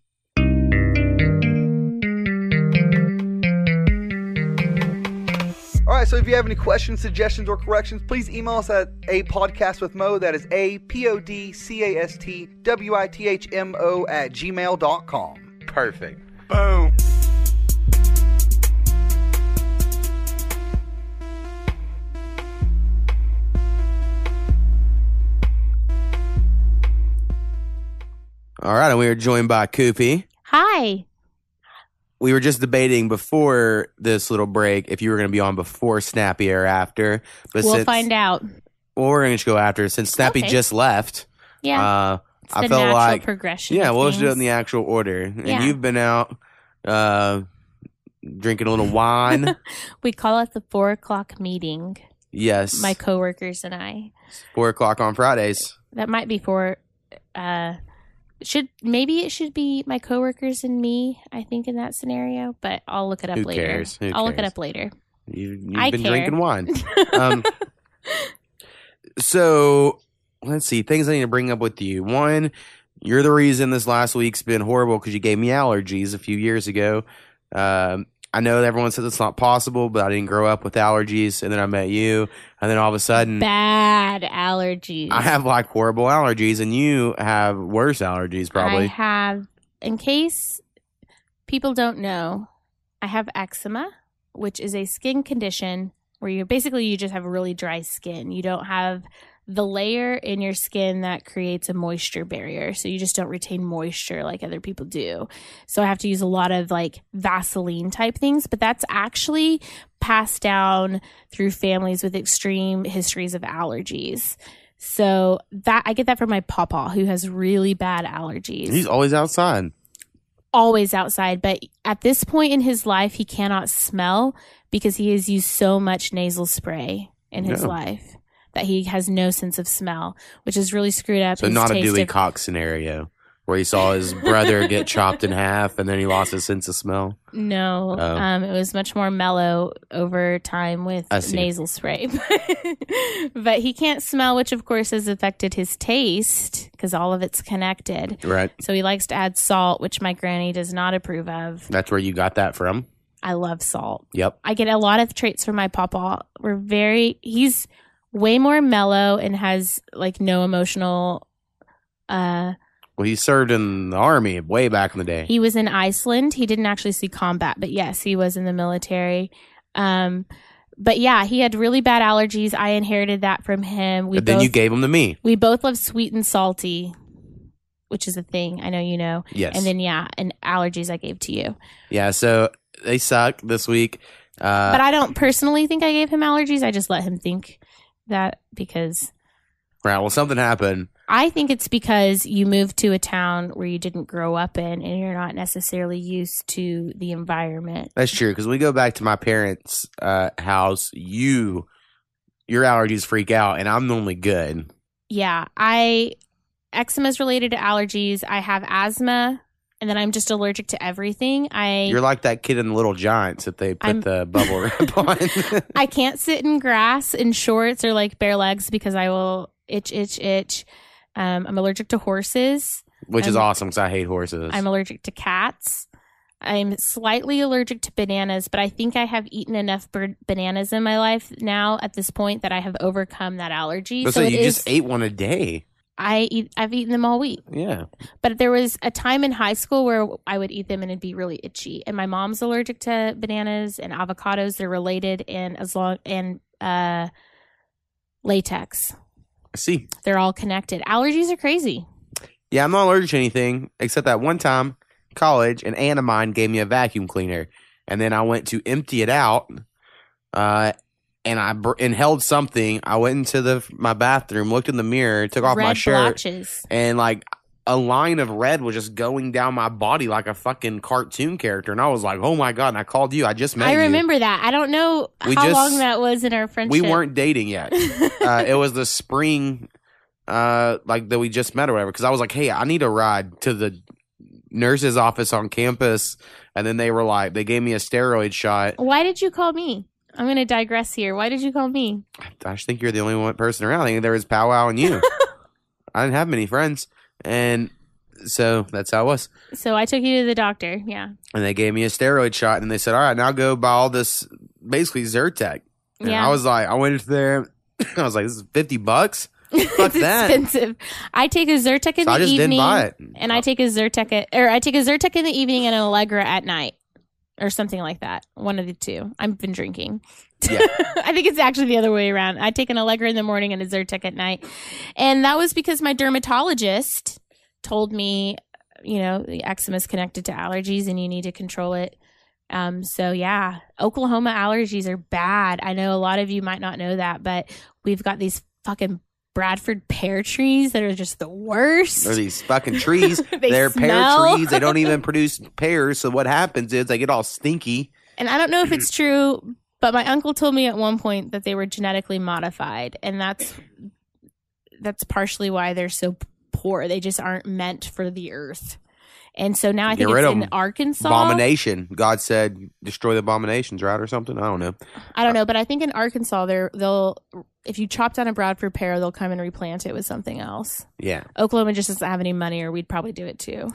Right, so if you have any questions, suggestions, or corrections, please email us at a podcast with Mo. That is a p o d c a s t w i t h m o at gmail.com. Perfect. Boom. All right, and we are joined by Coopie. Hi. We were just debating before this little break if you were going to be on before Snappy or after. But we'll since, find out. Well, we're going to go after since Snappy Okay. just left. Yeah. Uh, I the felt natural like progression. yeah, we'll just do it in the actual order. And Yeah. you've been out uh, drinking a little wine. we call it the four o'clock meeting. yes, My coworkers and I. four o'clock on Fridays. That might be for. Uh, should maybe it should be my coworkers and me. I think in that scenario, but I'll look it up Who later. cares? Who I'll look it cares? up later. You, you've I been care. drinking wine. Um, so let's see things I need to bring up with you. One, you're the reason this last week's been horrible because you gave me allergies a few years ago. Um, I know that everyone says it's not possible, but I didn't grow up with allergies, and then I met you, and then all of a sudden. Bad allergies. I have like horrible allergies, and you have worse allergies, I probably. have, in case people don't know, I have eczema, which is a skin condition where you basically you just have really dry skin. You don't have the layer in your skin that creates a moisture barrier, so you just don't retain moisture like other people do. So I have to use a lot of like Vaseline type things, but that's actually passed down through families with extreme histories of allergies. So that I get that from my papa who has really bad allergies. He's always outside. always outside, but at this point in his life he cannot smell because he has used so much nasal spray in his life that he has no sense of smell, which is really screwed up. So not a Dewey of- Cox scenario where he saw his brother get chopped in half, and then he lost his sense of smell. No, Oh. um, it was much more mellow over time with nasal spray. but he can't smell, which of course has affected his taste because all of it's connected. Right. So he likes to add salt, which my granny does not approve of. That's where you got that from. I love salt. Yep. I get a lot of traits from my papa. We're very, he's way more mellow and has like no emotional. Uh, Well, he served in the army way back in the day. he was in Iceland. He didn't actually see combat, but yes, he was in the military. Um, but yeah, he had really bad allergies. I inherited that from him. We but then both, you gave them to me. we both love sweet and salty, which is a thing. I know you know. Yes. And then yeah, and allergies I gave to you. yeah. So they suck this week. Uh, but I don't personally think I gave him allergies. I just let him think that because right. Well, something happened. I think it's because you moved to a town where you didn't grow up in and you're not necessarily used to the environment. That's true. Because we go back to my parents' uh, house. You, your allergies freak out, and I'm normally good. Yeah, I eczema is related to allergies. I have asthma and then I'm just allergic to everything. I You're like that kid in the Little Giants that they put I'm- the bubble wrap on. I can't sit in grass in shorts or like bare legs because I will itch itch itch. Um, I'm allergic to horses. Which is I'm- awesome because I hate horses. I'm allergic to cats. I'm slightly allergic to bananas, but I think I have eaten enough bir- bananas in my life now at this point that I have overcome that allergy. But so so you is. just ate one a day. I eat. I've eaten them all week. Yeah. But there was a time in high school where I would eat them and it'd be really itchy. And my mom's allergic to bananas and avocados. They're related, and as long and uh, latex. See. They're all connected. Allergies are crazy. Yeah, I'm not allergic to anything except that one time, college, an aunt of mine gave me a vacuum cleaner, and then I went to empty it out, uh, and I br- inhaled something. I went into the my bathroom, looked in the mirror, took off Red my shirt, blotches. and like a line of red was just going down my body like a fucking cartoon character, and I was like, "Oh my god!" And I called you. I just met I you. remember that. I don't know We how just- long that was in our friendship. We weren't dating yet. uh, it was the spring, uh, like that we just met or whatever. Because I was like, "Hey, I need a ride to the nurse's office on campus," and then they were like, they gave me a steroid shot. Why did you call me? I'm going to digress here. Why did you call me? I just think you're the only one person around. I think there was powwow and you. I didn't have many friends, and so that's how it was. So I took you to the doctor. Yeah. And they gave me a steroid shot, and they said, "All right, now go buy all this, basically Zyrtec." And Yeah. I was like, I went there. I was like, "This is fifty bucks." Fuck it's that. expensive. I take a Zyrtec in So the I just evening. didn't buy it. And I take a Zyrtec at, or I take a Zyrtec in the evening and an Allegra at night. Or something like that. One of the two. I've been drinking. Yeah. I think it's actually the other way around. I take an Allegra in the morning and a Zyrtec at night. And that was because my dermatologist told me, you know, the eczema is connected to allergies and you need to control it. Um, so yeah, Oklahoma allergies are bad. I know a lot of you might not know that, but we've got these fucking Bradford pear trees that are just the worst. Are these fucking trees. They They're pear trees. They don't even produce pears. So what happens is they get all stinky. And I don't know if it's true, but my uncle told me at one point that they were genetically modified, and that's that's partially why they're so poor. They just aren't meant for the earth. And so now I think it's in. Arkansas. Abomination. God said, destroy the abominations, right? Or something. I don't know. I don't know, but I think in Arkansas they're they'll if you chop down a Bradford pear, they'll come and replant it with something else. Yeah. Oklahoma just doesn't have any money, or we'd probably do it too.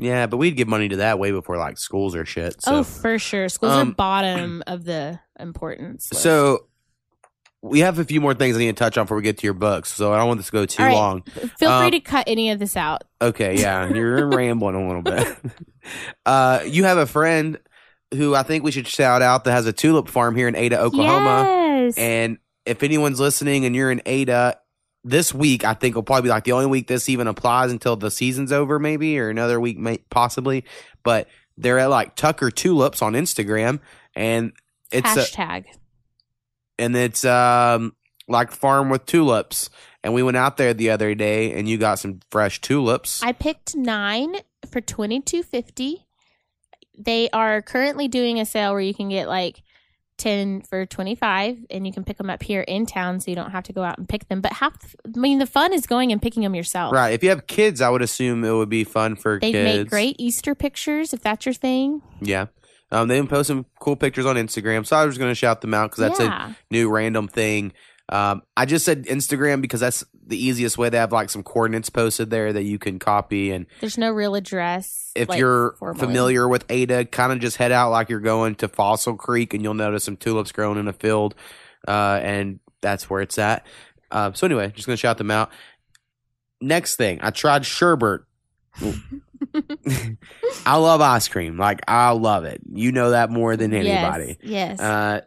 Yeah, but we'd give money to that way before like schools or shit. So. oh, for sure. Schools Um, are bottom of the importance. list. So we have a few more things I need to touch on before we get to your books. So I don't want this to go too right. long. feel um, free to cut any of this out. Okay, yeah, you're rambling a little bit. Uh, you have a friend who I think we should shout out that has a tulip farm here in Ada, Oklahoma. Yes. And if anyone's listening and you're in Ada, this week I think will probably be like the only week this even applies until the season's over, maybe or another week, may, possibly. But they're at like Tucker Tulips on Instagram, and it's a, Hashtag. And it's um like farm with tulips. And we went out there the other day, and you got some fresh tulips. I picked nine for twenty two fifty. They are currently doing a sale where you can get like ten for twenty five, and you can pick them up here in town, so you don't have to go out and pick them. But half, I mean, the fun is going and picking them yourself. right. If you have kids, I would assume it would be fun for They kids. make great Easter pictures if that's your thing. Yeah. Um, they've been posting cool pictures on Instagram, so I was going to shout them out because that's yeah. a new random thing. Um, I just said Instagram because that's the easiest way to have like some coordinates posted there that you can copy. And There's no real address. if like, you're formally. familiar with Ada, kind of just head out like you're going to Fossil Creek, and you'll notice some tulips growing in a field, uh, and that's where it's at. Uh, so anyway, just going to shout them out. Next thing, I tried sherbet. I love ice cream. Like I love it. You know that more than anybody. Yes. yes. Uh,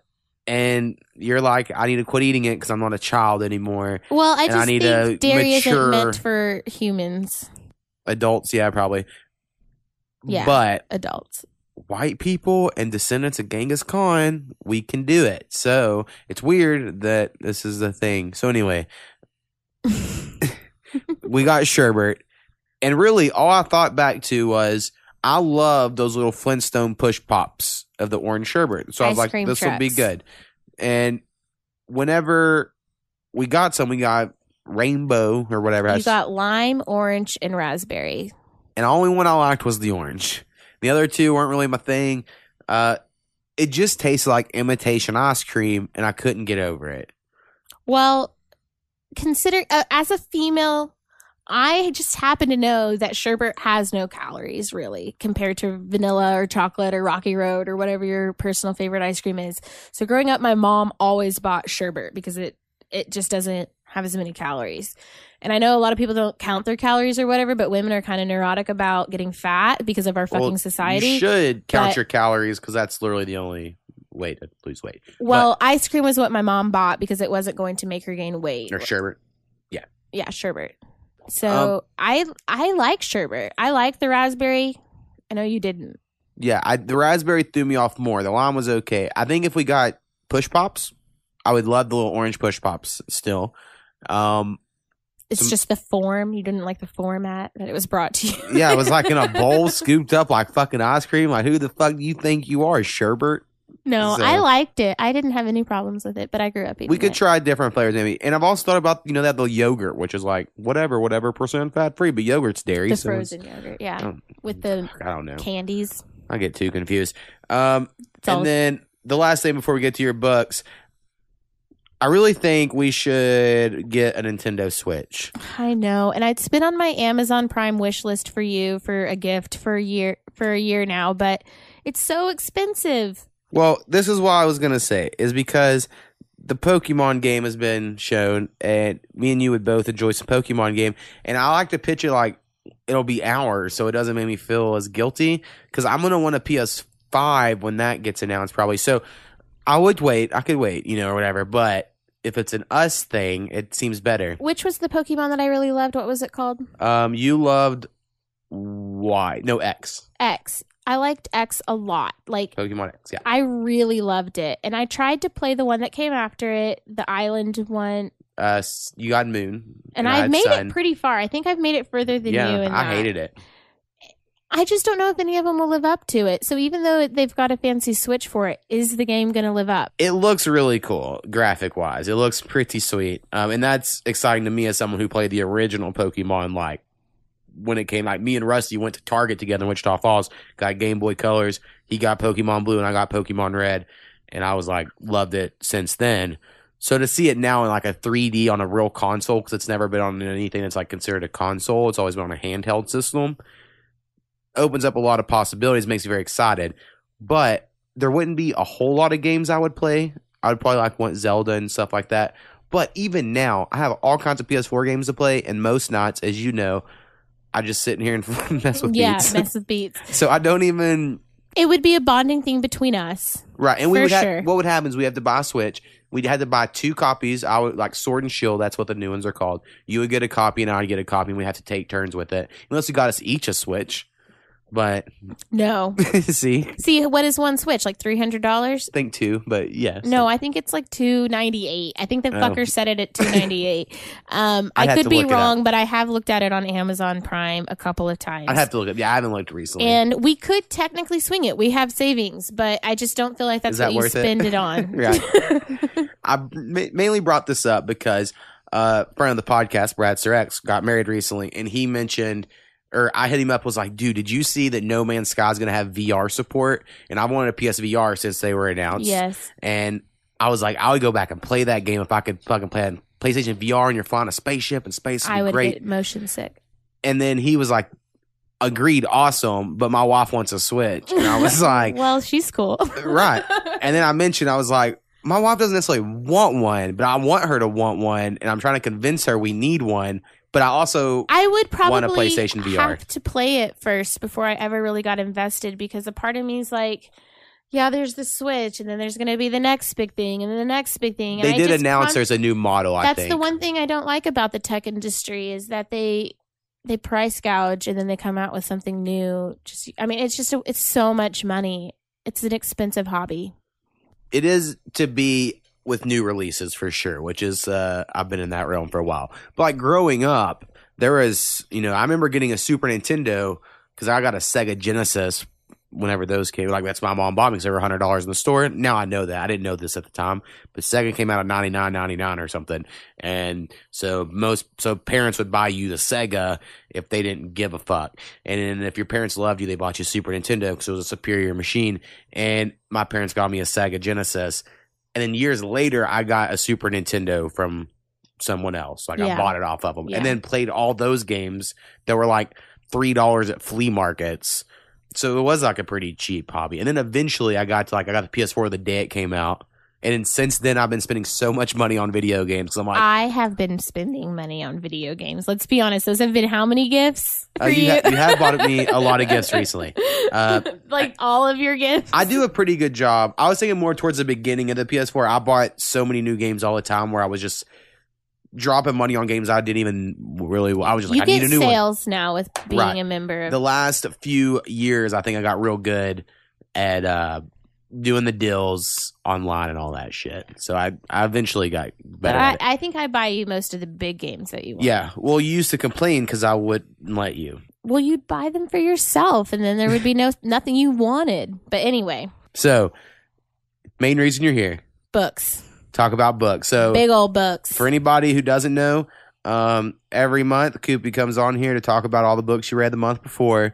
and you're like, I need to quit eating it because I'm not a child anymore. well, I and I just need think to dairy isn't meant for humans, Adults, yeah, probably. Yeah. But adults. white people and descendants of Genghis Khan, we can do it. So it's weird that this is the thing. So anyway, we got sherbet, and really all I thought back to was I love those little Flintstone push pops of the orange sherbet. So I was like, this will be good. And whenever we got some, we got rainbow or whatever. You got lime, orange, and raspberry. and the only one I liked was the orange. The other two weren't really my thing. Uh, it just tasted like imitation ice cream, and I couldn't get over it. Well, consider uh, as a female, I just happen to know that sherbet has no calories really compared to vanilla or chocolate or Rocky Road or whatever your personal favorite ice cream is. So growing up, my mom always bought sherbet because it it just doesn't have as many calories. And I know a lot of people don't count their calories or whatever, but women are kind of neurotic about getting fat because of our fucking Well, society. You should count but- your calories because that's literally the only way to lose weight. well, ice cream was what my mom bought because it wasn't going to make her gain weight. Or sherbet. Yeah. Yeah, sherbet. So Um, I I like sherbet. I like the raspberry. I know you didn't. Yeah, I, the raspberry threw me off more. The lime was okay. I think if we got push pops, I would love the little orange push pops still. Um, It's Some- just the form. You didn't like the format that it was brought to you. yeah, it was like in a bowl scooped up like fucking ice cream. Like, who the fuck do you think you are, sherbet? No, So- I liked it. I didn't have any problems with it, but I grew up eating We could it. try different flavors, maybe. And I've also thought about you know that the yogurt, which is like whatever, whatever percent fat free, but yogurt's dairy. the so frozen yogurt. Yeah, um, with the I don't know. candies. I get too confused. Um, and then the last thing before we get to your books, I really think we should get a Nintendo Switch. I know, and it's been on my Amazon Prime wish list for you for a gift for a year for a year now, but it's so expensive. Well, this is what I was gonna say is because the Pokemon game has been shown, and me and you would both enjoy some Pokemon game, and I like to pitch it like it'll be hours, so it doesn't make me feel as guilty because I'm gonna want a PS5 when that gets announced, probably. So I would wait, I could wait, you know, or whatever. But if it's an us thing, it seems better. Which was the Pokemon that I really loved? What was it called? Um, you loved Y, no X, X. I liked X a lot. Like Pokemon X, yeah. I really loved it, and I tried to play the one that came after it, the Island one, Uh, you got Moon, and, I I've had made Sun. it pretty far. I think I've made it further than yeah, you. And I hated it. I just don't know if any of them will live up to it. So even though they've got a fancy Switch for it, is the game going to live up? It looks really cool, graphic wise. It looks pretty sweet, um, and that's exciting to me as someone who played the original Pokemon. Like when it came, like me and Rusty went to Target together in Wichita Falls, got Game Boy Colors. He got Pokemon Blue, and I got Pokemon Red, and I was like, loved it since then. So to see it now in like a 3D on a real console, because it's never been on anything that's like considered a console, it's always been on a handheld system, opens up a lot of possibilities, makes me very excited. But there wouldn't be a whole lot of games I would play. I would probably like want Zelda and stuff like that. But even now, I have all kinds of PS4 games to play, and most nights, as you know, I just sit in here and mess with beats. yeah, beats. mess with beats. so I don't even It would be a bonding thing between us. Right, and we would have sure. what would happen is we have to buy a Switch. We'd had to buy two copies. I would like Sword and Shield. That's what the new ones are called. You would get a copy, and I'd get a copy, and we have to take turns with it. Unless you got us each a Switch, but No. see, See, what is one Switch? Like three hundred dollars? I think two, but yes, No, I think it's like two ninety eight. I think the Oh. fucker set it at two ninety eight. Um, I'd I have could to be look it up. wrong, but I have looked at it on Amazon Prime a couple of times. I'd have to look up. Yeah, I haven't looked recently. and we could technically swing it. We have savings, but I just don't feel like that's Is that what you worth it? spend it, on. Right. I ma- mainly brought this up because uh, a friend of the podcast, Brad Surex, got married recently, and he mentioned, or I hit him up, was like, "Dude, did you see that No Man's Sky is going to have VR support?" And I wanted a PSVR since they were announced. yes. And I was like, I would go back and play that game if I could fucking play on PlayStation VR and you're flying a spaceship and space I would great. get motion sick. And then he was like, agreed, awesome, but my wife wants a Switch. And I was like, well, she's cool. right. And then I mentioned, I was like, my wife doesn't necessarily want one, but I want her to want one. And I'm trying to convince her we need one. But I also, I would probably Want a PlayStation VR. have to play it first before I ever really got invested because a part of me is like, yeah, there's the Switch, and then there's going to be the next big thing, and then the next big thing. And they I did announce con- there's a new model, I That's think. the one thing I don't like about the tech industry is that they they price gouge and then they come out with something new. Just, I mean, it's just a, it's so much money. It's an expensive hobby. it is to be with new releases for sure, which is uh I've been in that realm for a while. But like growing up, there was you know I remember getting a Super Nintendo because I got a Sega Genesis whenever those came. Like that's my mom bought me because were hundred dollars in the store. Now I know that I didn't know this at the time, but Sega came out at ninety nine ninety nine or something, and so most so parents would buy you the Sega if they didn't give a fuck, and then if your parents loved you, they bought you Super Nintendo because it was a superior machine. And my parents got me a Sega Genesis, and then years later, I got a Super Nintendo from someone else. Like I bought it off of them, Yeah. and then played all those games that were like three dollars at flea markets. So it was like a pretty cheap hobby. And then eventually, I got to like I got the PS4 the day it came out, And since then, I've been spending so much money on video games. I'm like, I have been spending money on video games. Let's be honest; those have been how many gifts uh, you, you? ha- you have bought me a lot of gifts recently. Uh, like all of your gifts. I do a pretty good job. I was thinking more towards the beginning of the PS4. I bought so many new games all the time where I was just dropping money on games I didn't even really. I was just like, you I need a new one. sales now with being Right. a member of The last few years, I think I got real good at uh, doing the deals online and all that shit. So I, I eventually got better. I. I think I buy you most of the big games that you want. Yeah. Well, you used to complain because I wouldn't let you. Well, you'd buy them for yourself, and then there would be no nothing you wanted. But anyway, So, main reason you're here, books, talk about books. So, big old books. for anybody who doesn't know, um, every month Coopie comes on here to talk about all the books she read the month before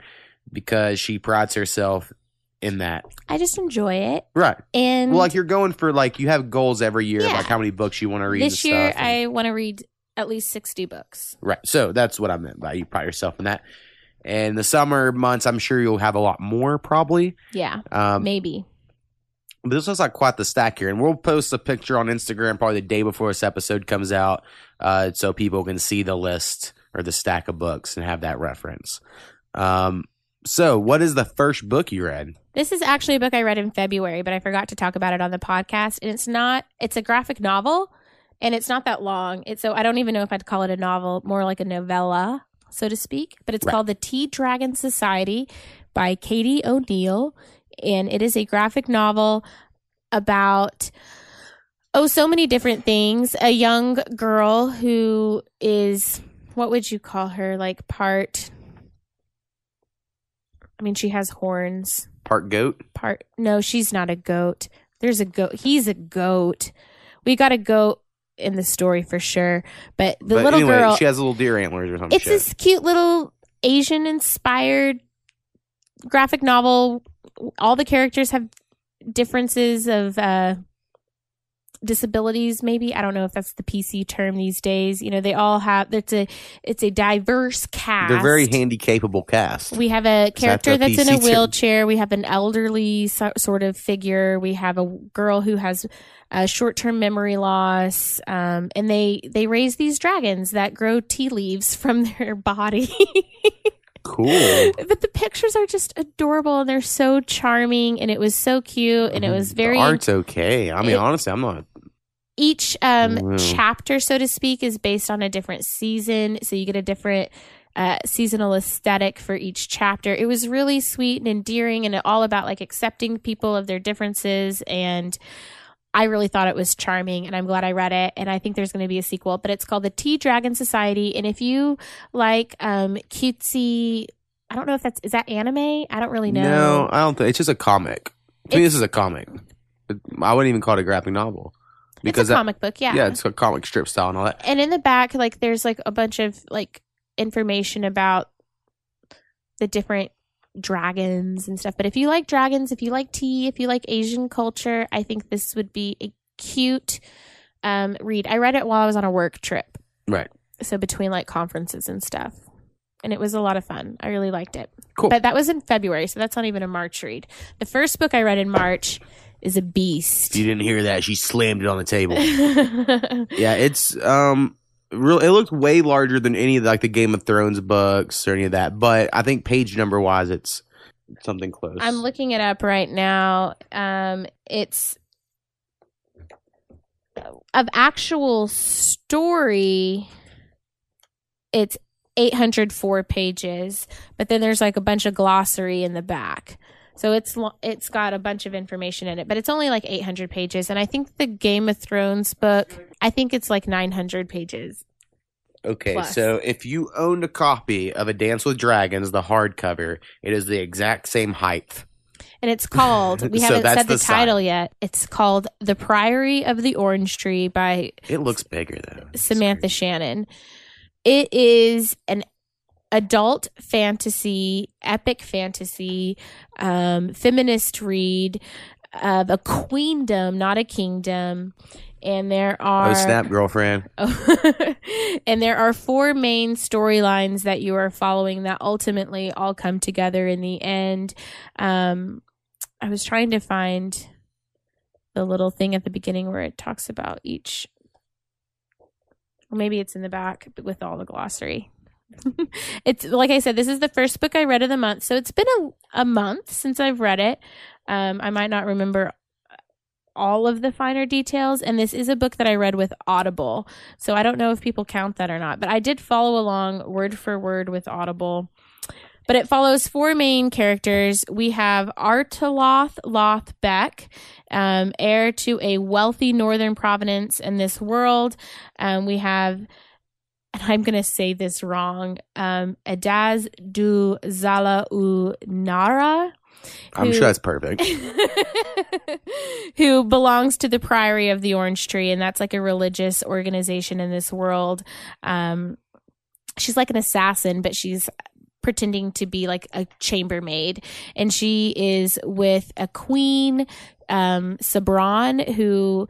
because she prides herself in that. I just enjoy it, Right. and Well, like you're going for like you have goals every year, Yeah. like how many books you want to read. this year and- I want to read at least sixty books. right. So that's what I meant by you pride yourself in that. And the summer months, I'm sure you'll have a lot more probably. Yeah, Um, maybe. But this looks like quite the stack here, and we'll post a picture on Instagram probably the day before this episode comes out, uh, so people can see the list or the stack of books and have that reference. Um, so, what is the first book you read? This is actually a book I read in February, but I forgot to talk about it on the podcast. And it's not, it's a graphic novel and it's not that long. It's so I don't even know if I'd call it a novel, more like a novella, so to speak. But it's Right. called The Tea Dragon Society by Katie O'Neill. And it is a graphic novel about oh, so many different things. A young girl who is what would you call her? Like part I mean, she has horns Part goat. part no she's not a goat there's a goat he's a goat we got a goat in the story for sure but the but little anyway, girl she has little deer antlers or something. it's shit. this cute little asian inspired graphic novel all the characters have differences of uh disabilities maybe i don't know if that's the pc term these days you know they all have it's a it's a diverse cast They're very handy capable cast. we have a character that's in a PC term? wheelchair. We have an elderly so, sort of figure. We have a girl who has uh, short-term memory loss, um, and they they raise these dragons that grow tea leaves from their body. cool. but the pictures are just adorable, and they're so charming, and it was so cute, and it was very Mm-hmm. the art's okay. I mean, it- honestly, I'm not. Each um, Wow. chapter, so to speak, is based on a different season. So you get a different uh, seasonal aesthetic for each chapter. It was really sweet and endearing and all about like accepting people of their differences. And I really thought it was charming and I'm glad I read it. And I think there's going to be a sequel, but it's called The Tea Dragon Society. And if you like um, cutesy, I don't know if that's, is that anime? I don't really know. No, I don't think it's just a comic. To me, this is a comic. I wouldn't even call it a graphic novel because it's a that- comic book, yeah. yeah, it's a comic strip style and all that. and in the back like there's like a bunch of like information about the different dragons and stuff but if you like dragons if you like tea if you like asian culture i think this would be a cute um read i read it while i was on a work trip Right. so between like conferences and stuff and it was a lot of fun i really liked it Cool. but that was in february so that's not even a march read the first book i read in march is a beast you didn't hear that, she slammed it on the table. yeah, it's um real it looked way larger than any of like the Game of Thrones books or any of that, but I think page number wise it's something close. I'm looking it up right now. Um, it's of actual story. It's 804 pages, but then there's like a bunch of glossary in the back. So it's it's got a bunch of information in it, but it's only like 800 pages. And I think the Game of Thrones book, I think it's like 900 pages. Okay, plus. so if you owned a copy of A Dance with Dragons, the hardcover, it is the exact same height. And it's called, we So haven't said the, the title yet. It's called The Priory of the Orange Tree by It looks bigger though. Samantha Shannon. It is an adult fantasy, epic fantasy, um, feminist read of a queendom, not a kingdom. And there are Oh snap, girlfriend. and there are four main storylines that you are following that ultimately all come together in the end. Um, I was trying to find the little thing at the beginning where it talks about each. Or maybe it's in the back with all the glossary. it's like I said, this is the first book I read of the month, so it's been a, a month since I've read it. Um, I might not remember all of the finer details, and this is a book that I read with Audible, so I don't know if people count that or not. But I did follow along word for word with Audible. But it follows four main characters. We have Arteloth Loth Beck, um, heir to a wealthy northern province in this world. Um, we have and I'm going to say this wrong, um, Adaz du Zala u Nara. I'm who- sure that's perfect. who belongs to the Priory of the Orange Tree, and that's like a religious organization in this world. Um, she's like an assassin, but she's pretending to be like a chambermaid, and she is with a queen, um, Sabran, who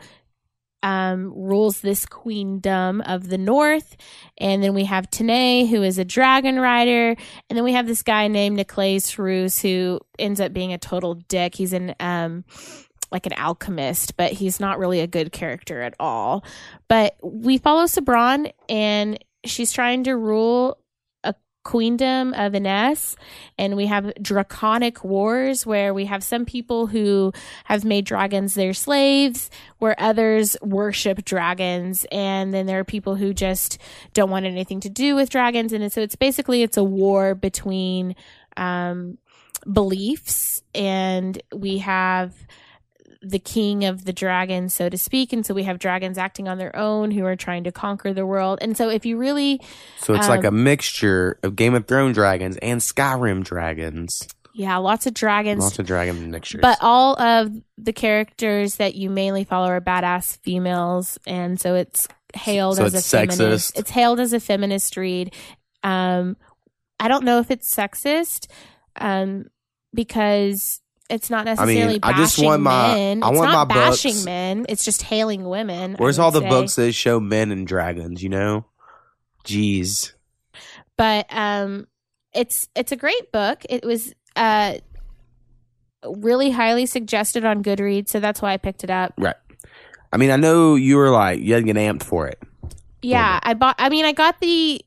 um, rules this queendom of the north. And then we have Tané, who is a dragon rider. And then we have this guy named Niclays Roos, who ends up being a total dick. He's an um, like an alchemist, but he's not really a good character at all. But we follow Sabran, and she's trying to rule queendom of Inys, and we have draconic wars where we have some people who have made dragons their slaves, where others worship dragons, and then there are people who just don't want anything to do with dragons, and so it's basically it's a war between um, beliefs, and we have the king of the dragons, so to speak. And so we have dragons acting on their own who are trying to conquer the world. And so if you really, So it's like a Um, mixture of Game of Thrones dragons and Skyrim dragons. yeah, lots of dragons. Lots of dragon mixtures. But all of the characters that you mainly follow are badass females, and so it's hailed So as it's a feminist. sexist? It's hailed as a feminist read. Um, I don't know if it's sexist, um, because it's not necessarily I bashing just want my- men. I it's want not my bashing books- men. It's just hailing women. Where's all the say. books that show men and dragons, you know? Jeez. but um it's it's a great book it was uh really highly suggested on goodreads so that's why i picked it up Right. I mean, I know you were like, you had to get amped for it. yeah i bought i mean i got the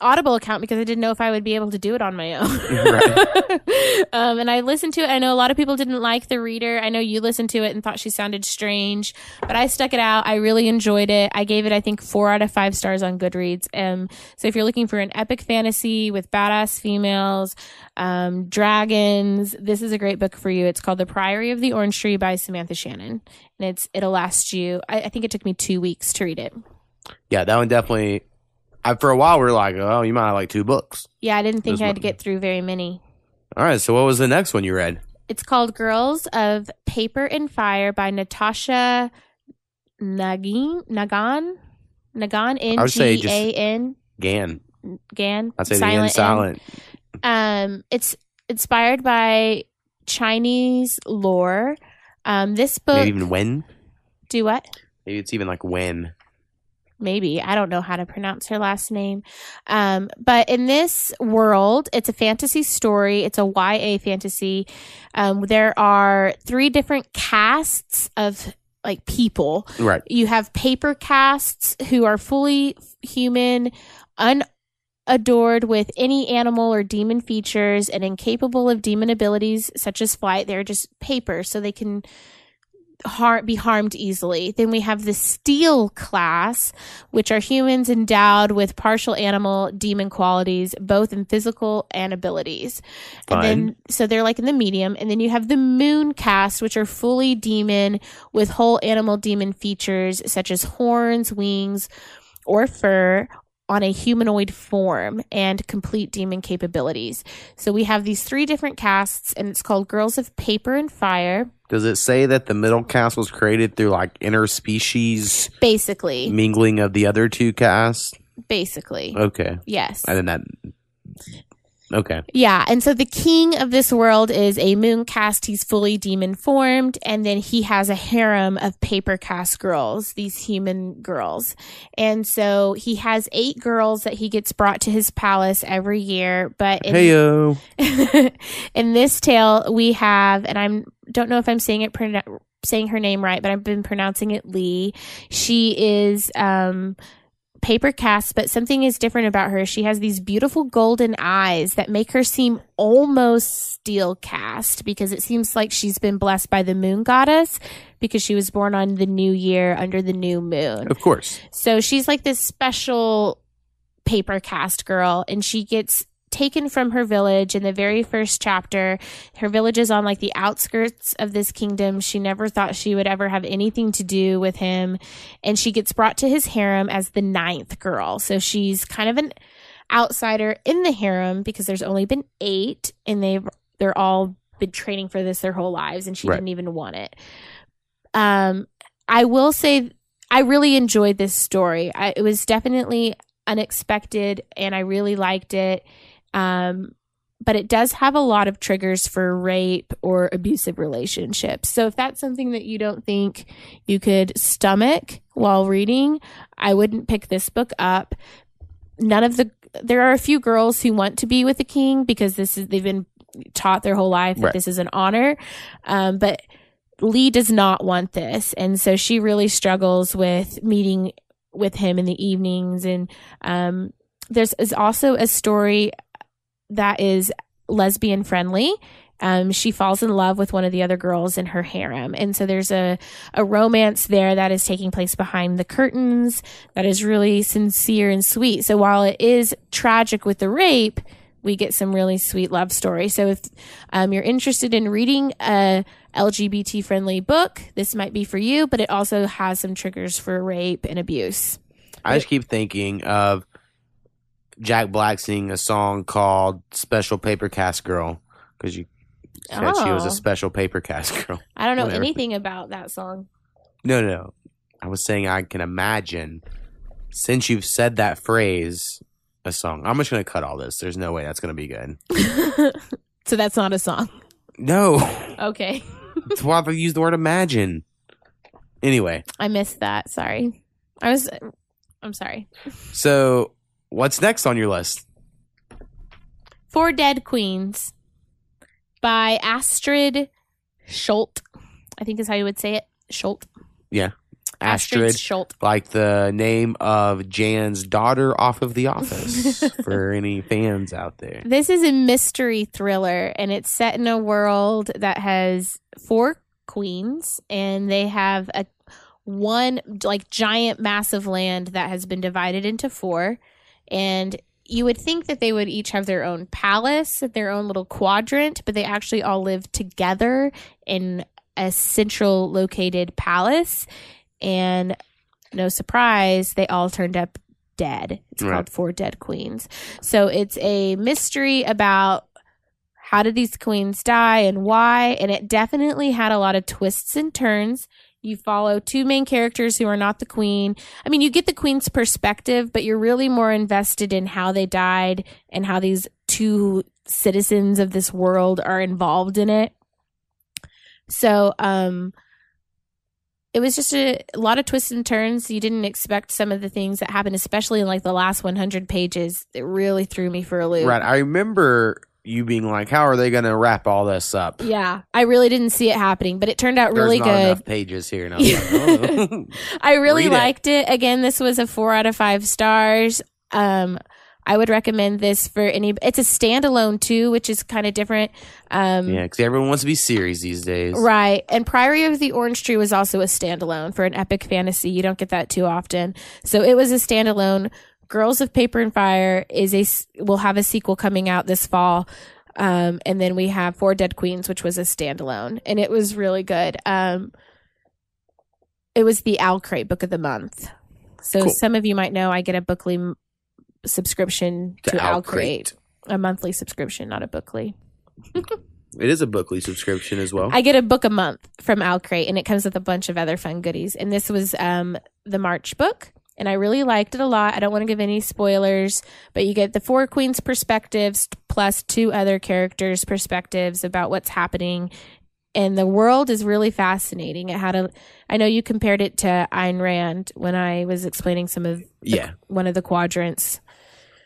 audible account because i didn't know if i would be able to do it on my own. Um and i listened to it. I know a lot of people didn't like the reader. I know you listened to it and thought she sounded strange but i stuck it out. I really enjoyed it. I gave it i think four out of five stars on goodreads. Um so if you're looking for an epic fantasy with badass females um dragons this is a great book for you. It's called the priory of the orange tree by samantha shannon. And it's it'll last you i, I think it took me two weeks to read it. Yeah, that one definitely. I, for a while, we were like, oh, you might have like two books. yeah i didn't think i'd get through very many All right, so what was the next one you read? It's called Girls of Paper and Fire by Natasha Nagin Nagan Nagan N I G just- Gan. Gan. I'd say the end N. silent. Um, it's inspired by Chinese lore. Um, this book. Maybe even when. do what? Maybe it's even like when. Maybe i don't know how to pronounce her last name. Um, but in this world it's a fantasy story. It's a ya fantasy. Um, there are three different castes of like people. Right. you have paper castes who are fully human unadored with any animal or demon features and incapable of demon abilities such as flight. They're just paper so they can har- be harmed easily. Then we have the steel class which are humans endowed with partial animal demon qualities both in physical and abilities. And then so they're like in the medium. And then you have the moon caste which are fully demon with whole animal demon features such as horns wings or fur on a humanoid form and complete demon capabilities so we have these three different castes and it's called girls of paper and fire Does it say that the middle caste was created through like interspecies basically mingling of the other two castes? basically Okay. yes And then that. Okay. Yeah, and so the king of this world is a moon caste. He's fully demon formed, and then he has a harem of paper caste girls, these human girls. And so he has eight girls that he gets brought to his palace every year. But in, Heyo. in this tale, we have, and I'm don't know if I'm saying it pronou- saying her name right, but I've been pronouncing it Lee. She is um, paper caste, but something is different about her. She has these beautiful golden eyes that make her seem almost steel caste because it seems like she's been blessed by the moon goddess because she was born on the new year under the new moon. Of course. So she's like this special paper caste girl, and she gets taken from her village in the very first chapter. Her village is on like the outskirts of this kingdom. She never thought she would ever have anything to do with him. And she gets brought to his harem as the ninth girl. So she's kind of an outsider in the harem because there's only been eight and they've, they're all been training for this their whole lives and she Right. didn't even want it. Um, I will say I really enjoyed this story. I, it was definitely unexpected and I really liked it. Um, but it does have a lot of triggers for rape or abusive relationships. So if that's something that you don't think you could stomach while reading, I wouldn't pick this book up. None of the there are a few girls who want to be with the king because this is they've been taught their whole life that Right. this is an honor. Um, but Lei does not want this, and so she really struggles with meeting with him in the evenings. And um, there's is also a story that is lesbian friendly. Um, she falls in love with one of the other girls in her harem, and so there's a a romance there that is taking place behind the curtains that is really sincere and sweet. So while it is tragic with the rape, we get some really sweet love story. So if um, you're interested in reading a LGBT friendly book, this might be for you, but it also has some triggers for rape and abuse. I just keep thinking of Jack Black singing a song called "Special Paper Caste Girl" because you said she was Oh. a special paper caste girl. I don't know Whatever. anything about that song. No, no, no. I was saying I can imagine since you've said that phrase, a song. I'm just gonna cut all this. There's no way that's gonna be good. so that's not a song. No, Okay. that's why they use the word imagine. Anyway, I missed that. Sorry. I was I'm sorry. so what's next on your list? Four Dead Queens by Astrid Schult. I think is how you would say it. Schult. Yeah. Astrid, Schult. like the name of Jan's daughter off of The Office. for any fans out there, This is a mystery thriller and it's set in a world that has four queens and they have a one like giant massive land that has been divided into four and you would think that they would each have their own palace, their own little quadrant, but they actually all live together in a central located palace and no surprise, they all turned up dead. It's Right. called Four Dead Queens. So it's a mystery about how did these queens die and why. And it definitely had a lot of twists and turns. You follow two main characters who are not the queen. I mean, you get the queen's perspective, but you're really more invested in how they died and how these two citizens of this world are involved in it. So, um, it was just a, a lot of twists and turns. You didn't expect some of the things that happened, especially in like the last 100 pages. It really threw me for a loop. right? I remember you being like, "How are they gonna wrap all this up?" Yeah, I really didn't see it happening, but it turned out really There's not good. pages here, and I like, oh. I really Read it. liked it. Again, this was a four out of five stars. Um, I would recommend this for any. It's a standalone too, which is kind of different. Um, yeah, because everyone wants to be series these days. Right. And Priory of the Orange Tree was also a standalone for an epic fantasy. You don't get that too often. So it was a standalone. Girls of Paper and Fire is a will have a sequel coming out this fall. Um, and then we have Four Dead Queens, which was a standalone, and it was really good. Um, it was the Owl Crate Book of the Month. So Cool. some of you might know I get a bookly subscription To to, Owl Owl Crate, a monthly subscription, not a bookly. It is a bookly subscription as well. I get a book a month from Owl Crate, and it comes with a bunch of other fun goodies. And this was um, the March book, and I really liked it a lot. I don't want to give any spoilers, but you get the four queens' perspectives plus two other characters' perspectives about what's happening. And the world is really fascinating. It had a, I know you compared it to Ayn Rand when I was explaining some of the, yeah, one of the quadrants.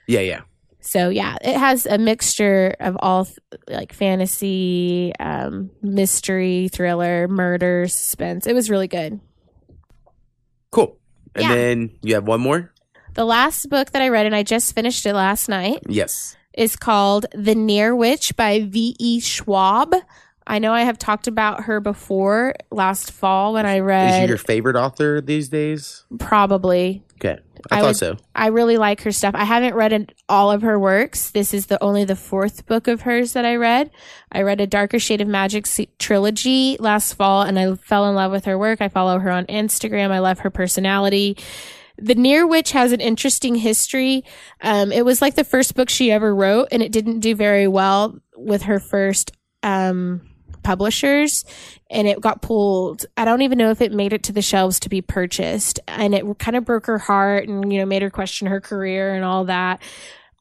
yeah, yeah. So yeah, it has a mixture of all th- like fantasy, um, mystery, thriller, murder, suspense. It was really good. Cool. And Yeah. then you have one more? The last book that I read, and I just finished it last night, Yes. is called The Near Witch by V.E. Schwab. I know I have talked about her before last fall when I read. Is she your favorite author these days? probably Okay. I, I thought would- so. I really like her stuff. I haven't read an- all of her works. This is the only the fourth book of hers that I read. I read a Darker Shade of Magic trilogy last fall, and I fell in love with her work. I follow her on Instagram. I love her personality. The Near Witch has an interesting history. Um, it was like the first book she ever wrote, and it didn't do very well with her first um, publishers and it got pulled. I don't even know if it made it to the shelves to be purchased. And it kind of broke her heart and, you know, made her question her career and all that.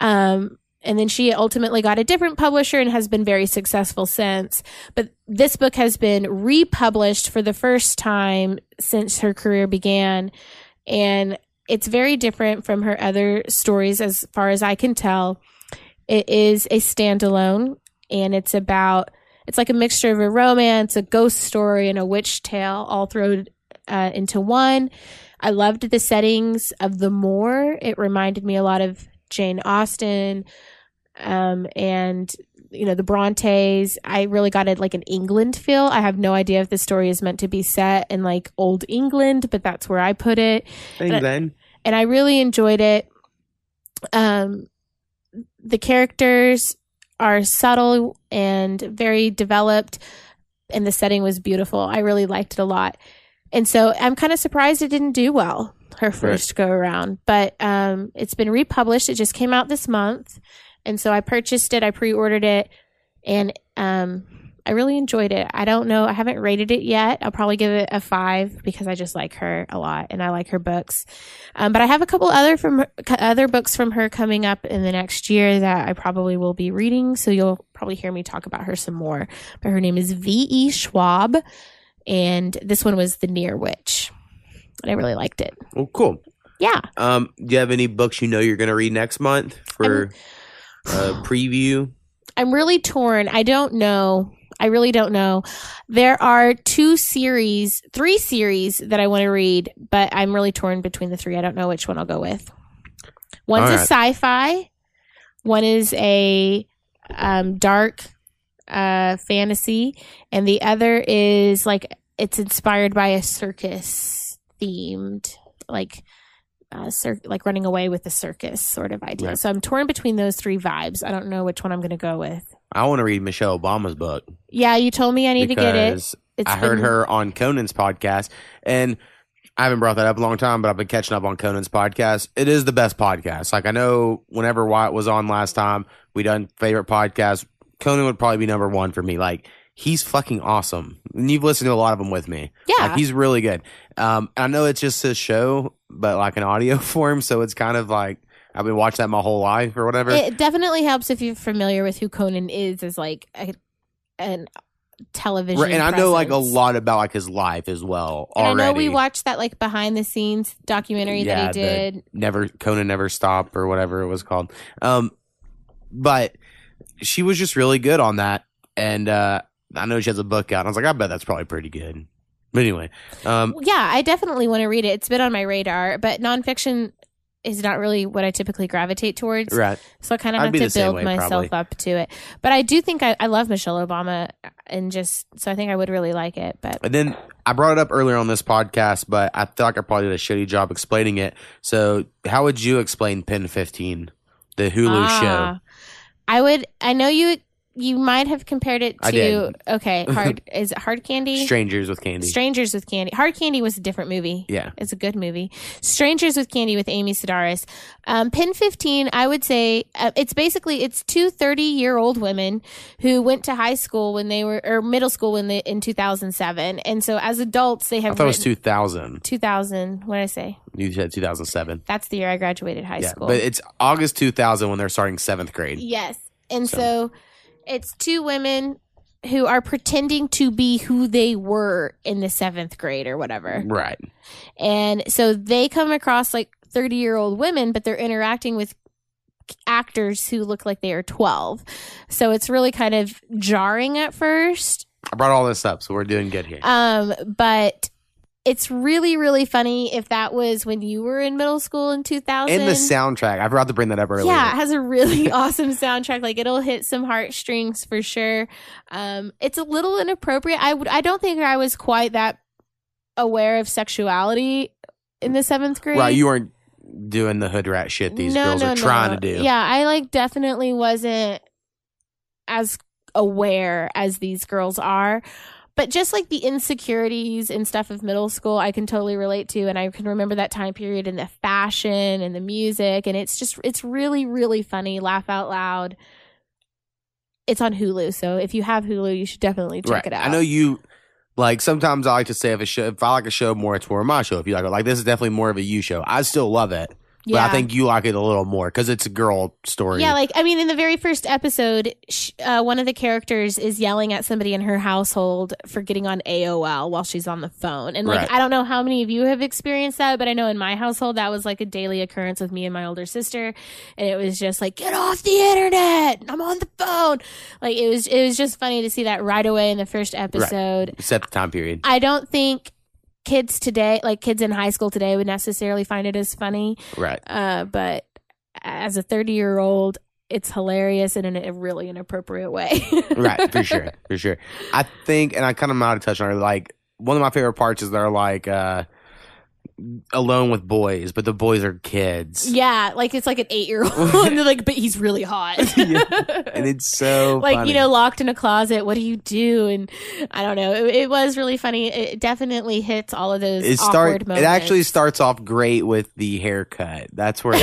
Um, and then she ultimately got a different publisher and has been very successful since. But this book has been republished for the first time since her career began. And it's very different from her other stories as far as I can tell. It is a standalone and it's about it's like a mixture of a romance, a ghost story, and a witch tale all thrown uh, into one. I loved the settings of the moor. It reminded me a lot of Jane Austen, um, and you know the Brontes. I really got it like an England feel. I have no idea if the story is meant to be set in like old England, but that's where I put it then. and I really enjoyed it. Um, the characters are subtle and very developed, and the setting was beautiful. I really liked it a lot, and so I'm kind of surprised it didn't do well her first go around. But um, it's been republished. It just came out this month, and so I purchased it. I pre-ordered it, and um, I really enjoyed it. I don't know. I haven't rated it yet. I'll probably give it a five because I just like her a lot and I like her books. Um, but I have a couple other from her, other books from her coming up in the next year that I probably will be reading. So you'll probably hear me talk about her some more. But her name is V. E. Schwab, and this one was The Near Witch, and I really liked it. Well, cool. Yeah. Um, do you have any books you know you're going to read next month for a preview? I'm really torn. I don't know. I really don't know. There are two series, three series that I want to read, but I'm really torn between the three. I don't know which one I'll go with. One's All a sci-fi. One is a um, dark uh, fantasy, and the other is like it's inspired by a circus themed, like uh, cir- like running away with the circus sort of idea. Right. So I'm torn between those three vibes. I don't know which one I'm going to go with. I want to read Michelle Obama's book. Yeah, you told me I need to get it. It's I heard been- her on Conan's podcast, and I haven't brought that up in a long time, but I've been catching up on Conan's podcast. It is the best podcast. Like I know, whenever Wyatt was on last time, we done favorite podcast. Conan would probably be number one for me. Like he's fucking awesome, and you've listened to a lot of them with me. Yeah. like he's really good. Um, I know it's just a show, but like an audio form, so it's kind of like I've been watching that my whole life or whatever. It definitely helps if you're familiar with who Conan is as like a, an television. Right, and I know like a lot about like his life as well. And already. I know we watched that like behind the scenes documentary Yeah, that he did. never Conan never stop or whatever it was called. Um, but she was just really good on that, and uh, I know she has a book out. I was like, I bet that's probably pretty good. But anyway, um, Yeah, I definitely want to read it. It's been on my radar, but nonfiction is not really what I typically gravitate towards. right, So I kind of I'd have to build way, myself probably. up to it. But I do think I, I love Michelle Obama, and just so I think I would really like it. But and then I brought it up earlier on this podcast, but I feel like I probably did a shitty job explaining it. So, how would you explain Pen Fifteen, the Hulu show? Ah. I would. I know you. You might have compared it to. I did. Okay, hard is it Hard Candy? Strangers with Candy. Strangers with Candy. Hard Candy was a different movie. yeah, It's a good movie. Strangers with Candy with Amy Sedaris. Um, Pen 15, I would say uh, it's basically it's two 30 year old women who went to high school when they were or middle school when they in 2007. And so as adults they I have thought it was two thousand. 2000. What did I say? You said two thousand seven. That's the year I graduated high Yeah, school. but it's August two thousand when they're starting seventh grade. Yes. And So- so. It's two women who are pretending to be who they were in the seventh grade or whatever. Right. And so they come across like 30 year old women, but they're interacting with actors who look like they are 12. So it's really kind of jarring at first. I brought all this up, so we're doing good here. Um, but it's really, really funny if that was when you were in middle school in 2000. In the soundtrack, I forgot to bring that up earlier. Yeah, it has a really awesome soundtrack. Like it'll hit some heartstrings for sure. Um, it's a little inappropriate. I would. I don't think I was quite that aware of sexuality in the seventh grade. Right, you weren't doing the hood rat shit these No, girls no, are trying no. to do. Yeah, I like definitely wasn't as aware as these girls are. But just like the insecurities and stuff of middle school, I can totally relate to. And I can remember that time period and the fashion and the music. And it's just, it's really, really funny. Laugh out loud. It's on Hulu. So if you have Hulu, you should definitely check right. it out. I know you like sometimes I like to say if a show if I like a show more, it's more of my show. If you like it, like this is definitely more of a you show. I still love it, but I think you like it a little more because it's a girl story. Yeah, like I mean, in the very first episode, sh- uh, one of the characters is yelling at somebody in her household for getting on AOL while she's on the phone, and like Right. I don't know how many of you have experienced that, but I know in my household that was like a daily occurrence with me and my older sister, and it was just like get off the internet, I'm on the phone. Like it was, it was just funny to see that right away in the first episode. set the time period. I don't think kids today, like kids in high school today, would necessarily find it as funny. Right. Uh, but as a 30 year old, it's hilarious and in a really inappropriate way. right, for sure, for sure. I think, and I kind of might have touched on it. Like one of my favorite parts is they're like uh, alone with boys, but the boys are kids. Yeah, like it's like an eight year old. and they're like, but he's really hot. and it's so like funny. you know locked in a closet what do you do and i don't know it, it was really funny it definitely hits all of those it start. It actually starts off great with the haircut. That's where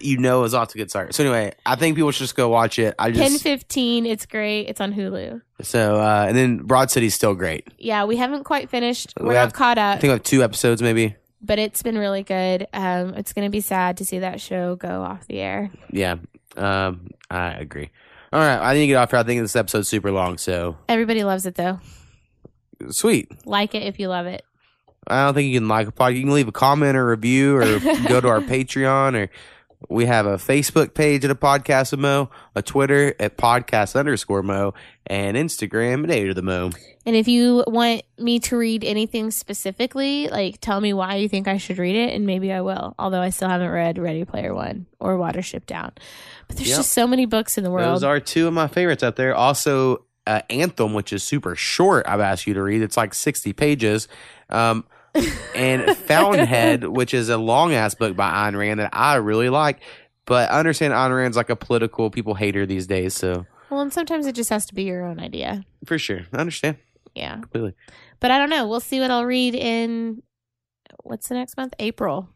you know it's off to a good start. So anyway, I think people should just go watch it. I 10 just 15 it's great it's on hulu so uh, and then Broad City's still great. yeah we haven't quite finished We we're have- not caught up. I think like two episodes maybe. but it's been really good um it's gonna be sad to see that show go off the air Yeah, um, I agree. All right, I need to get off here. I think this episode's super long, so everybody loves it though sweet. like it if you love it I don't think you can like a podcast. You can leave a comment or review or go to our Patreon or we have a Facebook page at a podcast of Mo, a Twitter at podcast underscore Mo, and Instagram at Eight of the Mo. And if you want me to read anything specifically, like tell me why you think I should read it, and maybe I will. Although I still haven't read Ready Player One or Watership Down. But there's Yep. just so many books in the world. Those are two of my favorites out there. Also, uh, Anthem, which is super short, I've asked you to read. It's like 60 pages. Um, and Fountainhead, which is a long ass book by Ayn Rand that I really like. But I understand Ayn Rand's like a political people hater these days. So well, and sometimes it just has to be your own idea. for sure, I understand Yeah. completely. But I don't know. We'll see what I'll read in what's the next month? April.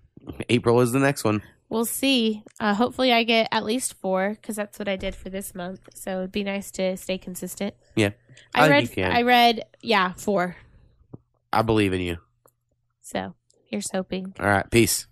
April is the next one. We'll see. Uh, hopefully, I get at least four because that's what I did for this month. So it'd be nice to stay consistent. Yeah. I, I read. you can. I read. Yeah, four. I believe in you. So here's hoping. All right, peace.